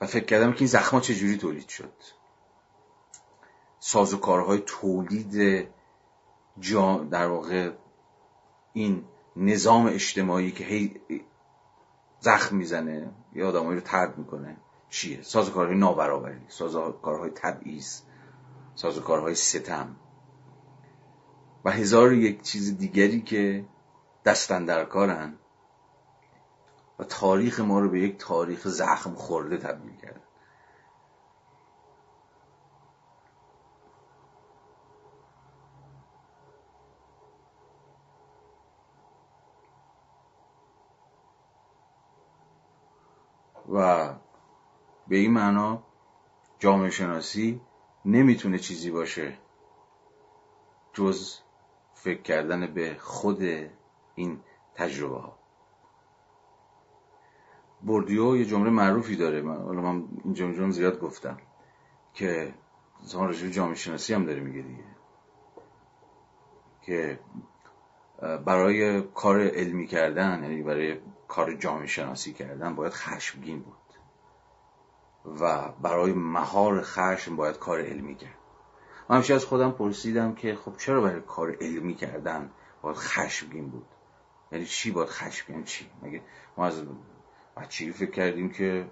و فکر کردم که این زخما چجوری تولید شد. سازوکارهای تولید جا در واقع این نظام اجتماعی که هی زخم می‌زنه یا آدمایی رو ترد می‌کنه چیه؟ سازوکارهای نابرابری سازوکارهای تبعیض سازوکارهای ستم. و هزار یک چیز دیگری که دستن در کارن. و تاریخ ما رو به یک تاریخ زخم خورده تبدیل کرد. و به این معنا جامعه شناسی نمی‌تونه چیزی باشه جز فکر کردن به خود این تجربه ها بردیو یه جمله معروفی داره. من من این جمله زیاد گفتم که زمان رجوع جامعه شناسی هم داره میگه دیگه. که برای کار علمی کردن یعنی برای کار جامعه شناسی کردن باید خشمگین بود. و برای مهار خشم باید کار علمی کرد. من همیشه از خودم پرسیدم که خب چرا برای کار علمی کردن باید خشمگین بود؟ یعنی چی باید خشمگین؟ چی؟ مگه ما از بچگی فکر کردیم که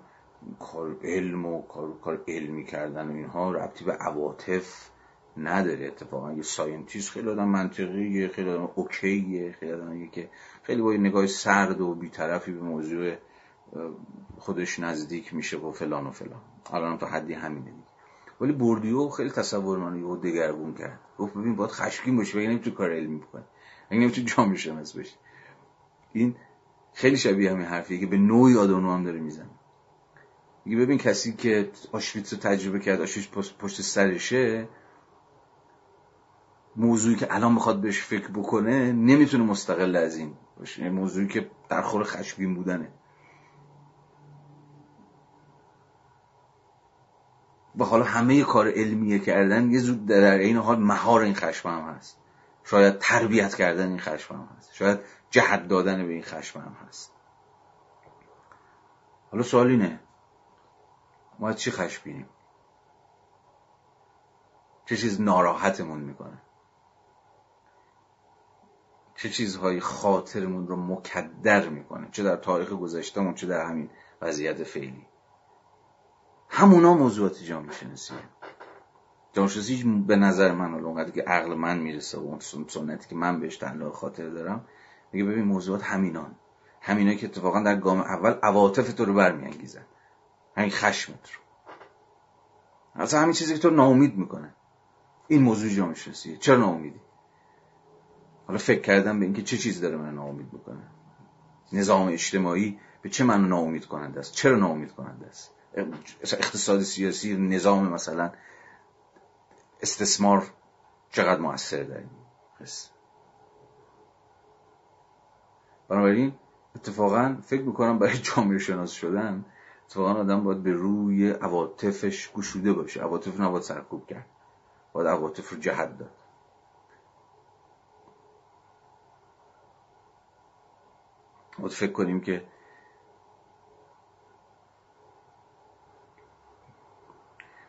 کار علم و کار, کار علمی کردن و اینها ربطی به عواطف نداره. اتفاقا یه scientist خیلی آدم منطقیه خیلی آدم OK ه خیلی آدم که خیلی با یه نگاه سرد و بیطرفی به موضوع خودش نزدیک میشه و فلان و فلان. الان تا حدی همینه دیگه. ولی بوردیو خیلی تصور منو یهو دگرگون کرد. گفت ببین باید خشمگین باشی وگرنه نمی‌تونی کار علمی بکنی. اگه نمی‌تونی جامعه شناس باشی این خیلی شبیه همین حرفیه که به نوعی آدونو هم داره می‌زنه. میگه ببین کسی که آشویتس رو تجربه کرد آشویتس پشت سرشه موضوعی که الان می‌خواد بهش فکر بکنه نمی‌تونه مستقل از این باشه. یعنی موضوعی که در خور خشبین بودنه. و حالا همه کار علمیه کردن یه زود در این حال مهار این خشم هم هست. شاید تربیت کردن این خشم هم هست. شاید جهت دادن به این خشم هم هست. حالا سوال اینه ما چی خشمگینیم چه چیز ناراحتمون می‌کنه؟ چه چیزهایی خاطرمون رو مکدر می‌کنه؟ چه در تاریخ گذشتهمون چه در همین وضعیت فعلی؟ همونا موضوعات جامعه شناسیه جامعه شناسی به نظر من که عقل من می‌رسه و اون سنتی که من بهش تعلق خاطر دارم میگه ببین موضوعات همینان. همینا که اتفاقا در گام اول عواطف تو رو برمیانگیزن همین خشمت رو. اصلا همین چیزی که تو ناامید می‌کنه. این موضوع جامعه شناسیه چرا ناامیدی؟ حالا فکر کردم به اینکه چه چیزی داره من ناامید می‌کنه. نظام اجتماعی به چه من ناامید کننده است؟ چرا ناامید کننده است اقتصاد سیاسی نظام مثلا استثمار چقدر موثر این بنابراین اتفاقا فکر می‌کنم برای جامعه شناس شدن اتفاقا آدم باید به روی عواطفش گشوده باشه. عواطف نباید سرکوب کرد. باید عواطف رو جهت داد. باید فکر کنیم که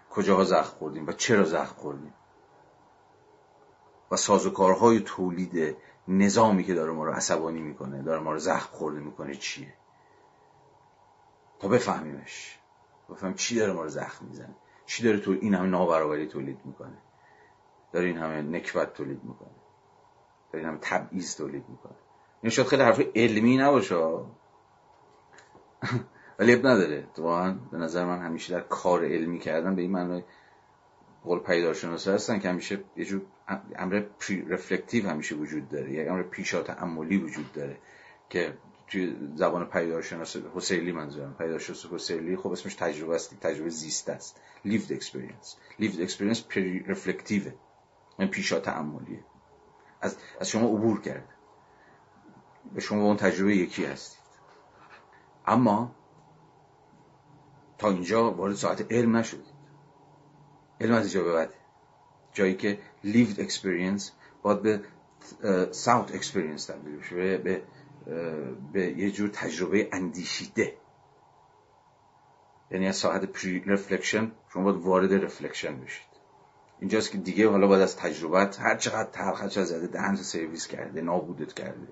کجاها زخم خوردیم و چرا زخم خوردیم و سازوکارهای تولید نظامی که داره ما رو عصبانی می‌کنه داره ما رو زخم خورده می‌کنه چیه؟ تا بفهمیمش. بفهم چی داره ما رو زخم می‌زنه؟ چی داره تو این همه نابرابری تولید می‌کنه؟ داره این همه نکبت تولید می‌کنه. داره این همه تبعیض تولید می‌کنه. این شاید خیلی حرف علمی نباشه ولی اب نداره. واقعا به نظر من همیشه در کار علمی کردن به این معنی قول پیدارشناسا هستن که همیشه یه جور امر پری رفلکتیو همیشه وجود داره یک امر پیشا تعملی وجود داره که توی زبان پیدارشناس حسیلی منظورم. پیدارشناس حسیلی خب اسمش تجربه است تجربه زیست است. Lived experience. Lived experience پری رفلکتیو این پیشا تعملیه از از شما عبور کرده. به شما اون تجربه یکی هستید. اما تا اینجا وارد ساعت علم نشدید. علم از اینجا به جایی که lived experience باید به south experience تبدیل بشه به, به یه جور تجربه اندیشیده. یعنی از ساعت پری رفلکشن شما باید وارد رفلکشن بشید. اینجاست که دیگه حالا باید از تجربت هر چقدر تلخ هر زده دهن سرویس کرده نابودت کرده.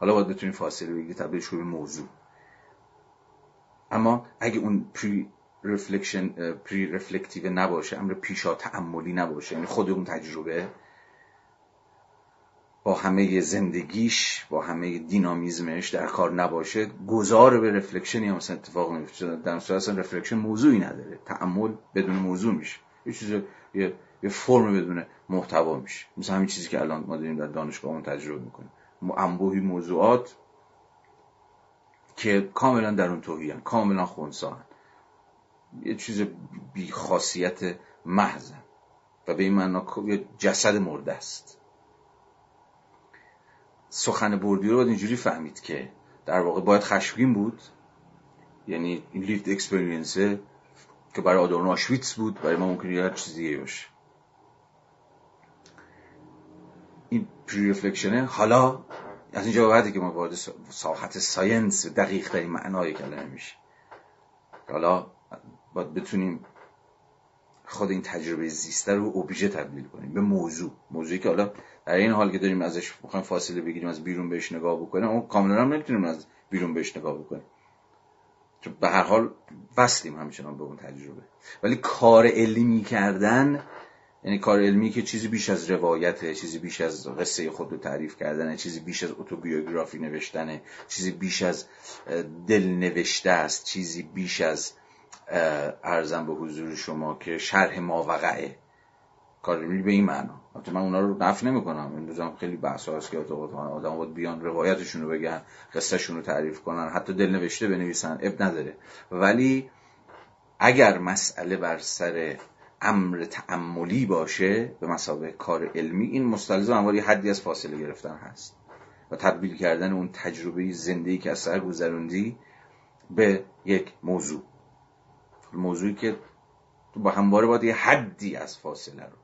حالا باید بتونی فاصله بگیری تبدیل به موضوع. اما اگه اون pre-reflection pre-reflective نباشه امر پیشا تأملی نباشه. یعنی خود اون تجربه با همه زندگیش با همه دینامیزمش در کار نباشه. گذار به reflection ی هم مثلا اتفاق نمیفته در صورت اصلا reflection موضوعی نداره. تأمل بدون موضوع میشه. یه چیز یه یه فرم بدون محتوا میشه. مثل همین چیزی که الان ما داریم در دانشگاهمون تجربه می‌کنیم. انبوهی موضوعات که کاملا در اون توهی کاملا خونسا یه چیز بی خاصیت محضن و به این معنا یه جسد مرده است. سخن بردی رو باید اینجوری فهمید که در واقع باید خشمگین بود. یعنی این لیفت اکسپریانسه که برای آدورنو آشویتس بود برای ما ممکنه یه چیز دیگه باشه. این پری رفلکشنه حالا از اینجا بعدی که ما وارد ساحت ساینس دقیق ترین معنای کلمه میشه. حالا باید بتونیم خود این تجربه زیسته رو اوبژه تبدیل کنیم به موضوع. موضوعی که حالا در این حال که داریم ازش می‌خوایم فاصله بگیریم از بیرون بهش نگاه بکنیم اما کاملا هم نمی‌تونیم از بیرون بهش نگاه بکنیم. چون به هر حال وصلیم همچنان به اون تجربه. ولی کار علمی کردن یعنی کار علمی که چیزی بیش از روایته چیزی بیش از قصه خود رو تعریف کردنه چیزی بیش از اتوبیوگرافی نوشتنه چیزی بیش از دل نوشته است چیزی بیش از ارزم به حضور شما که شرح ماوقعه کار علمی به این معنا. البته من اونا رو نفی نمی‌کنم. امروز هم خیلی بحث هست که آدم باید بیان روایتشون رو بگن قصهشون رو تعریف کنن. حتی دل نوشته بنویسن اب نداره. ولی اگر مسئله بر سر امر تعملی باشه به مسابقه کار علمی این مستلزم انوار حدی از فاصله گرفتن هست. و تبدیل کردن اون تجربه زندگی که از سر گذروندی به یک موضوع. موضوعی که با همواره باید یه حدی از فاصله رو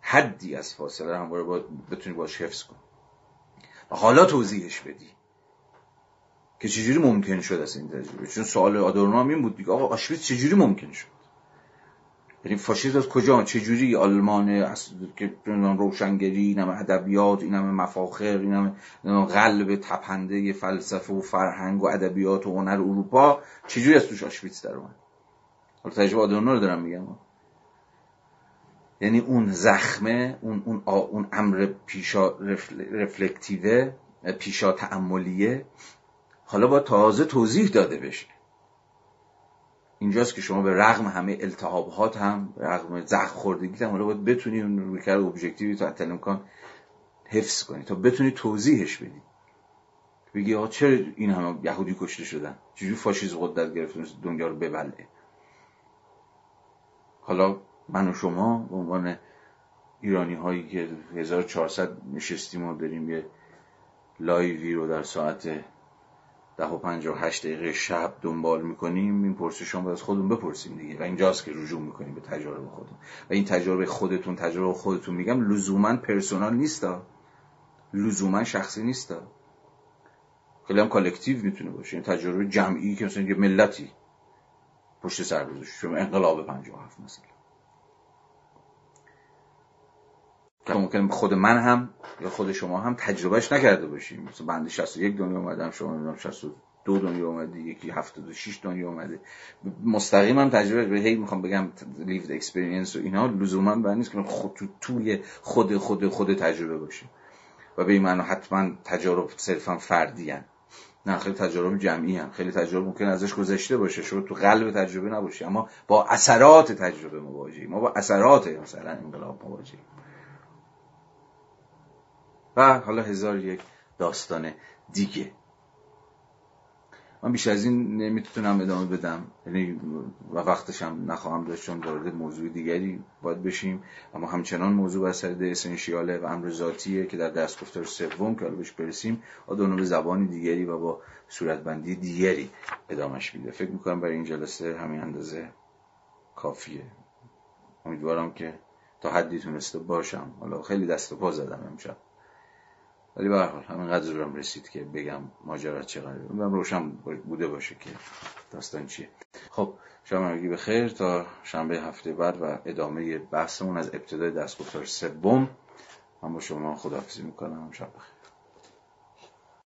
حدی از فاصله رو همواره باید بتونی باش حفظ کن. و حالا توضیحش بدی که چجوری ممکن شد از این تجربه. چون سوال آدورنو این بود دیگه آقا آشویتز چجوری ممکن شد؟ یعنی فاشیسم از کجا؟ چجوری آلمان که روشنگری این همه ادبیات این همه مفاخر این همه قلب تپنده فلسفه و فرهنگ و ادبیات و هنر اروپا چجوری از توش آشویتز در اومد؟ حالا تجربه آدورنو رو دارم میگم. یعنی اون زخمه اون اون اون امر پیشا رفلکتیوه پیشا تعملیه حالا با تازه توضیح داده بشه. اینجاست که شما به رغم همه التهابات هم رغم زخم خوردگی هم حالا باید بتونی اون رویکرد ابژکتیوی تا حتی امکان حفظ کنی. تا بتونی توضیحش بدی. بگی آقا چرا این همه یهودی کشته شدن؟ چجوری فاشیسم قدرت گرفت؟ دنیا رو ببله. حالا من و شما به عنوان ایرانی هایی که 1400 نشستیم و داریم یه لایوی رو در ساعت ده و پنج و هشت دقیقه شب دنبال می‌کنیم این پرسش شما از خودمون بپرسیم دیگه. و اینجاست که رجوع می‌کنیم به تجارب خودمون. و این تجربه خودتون تجربه خودتون میگم لزوما personal نیستا. لزوما شخصی نیستا. خیلی هم collective می‌تونه باشه. این تجربه جمعی که مثلا یه ملتی پشت سر گذاشت. شما انقلاب 57 مثلا. که ممکن خود من هم یا خود شما هم تجربهش نکرده باشیم. مثلا بنده 61 دنیا اومدم شما نمی‌دونم 62 دنیا اومده یکی 76 دنیا اومده. مستقیم هم تجربه به هی می‌خوام بگم لیفد اکسپریانس و اینا لزوما به نیست که خود تو توی خود خود خود تجربه باشه و به این معنی حتما تجارب صرفا فردی هن. نه خیلی تجارب جمعی هم. خیلی تجربه ممکن ازش گذشته باشه. شما تو قلب تجربه نباشی اما با اثرات تجربه مواجهی. ما با اثرات مثلا انقلاب مواجهیم. و حالا هزار یک داستان دیگه. من بیش از این نمی‌تونم ادامه بدم. یعنی و وقتش هم نخواهم داشت چون وارد موضوع دیگری باید بشیم. اما همچنان موضوع ده اسنشیاله و امر ذاتیه که در دست گفتار سوم که بهش برسیم آدونو به زبانی دیگری و با صورتبندی دیگری ادامهش میده. فکر می‌کنم برای این جلسه همین اندازه کافیه. امیدوارم که تا حدی تونسته باشم. حالا خیلی دست و پا زدم امشب. ولی به حال همینقدر زورم رسید که بگم ماجرا قراره اونم روشن بوده باشه که داستان چیه. خب شما به خیر تا شنبه هفته بعد و ادامه بحثمون از ابتدای دستگفتار سوم. من با شما خداحافظی می‌کنم. شب بخیر.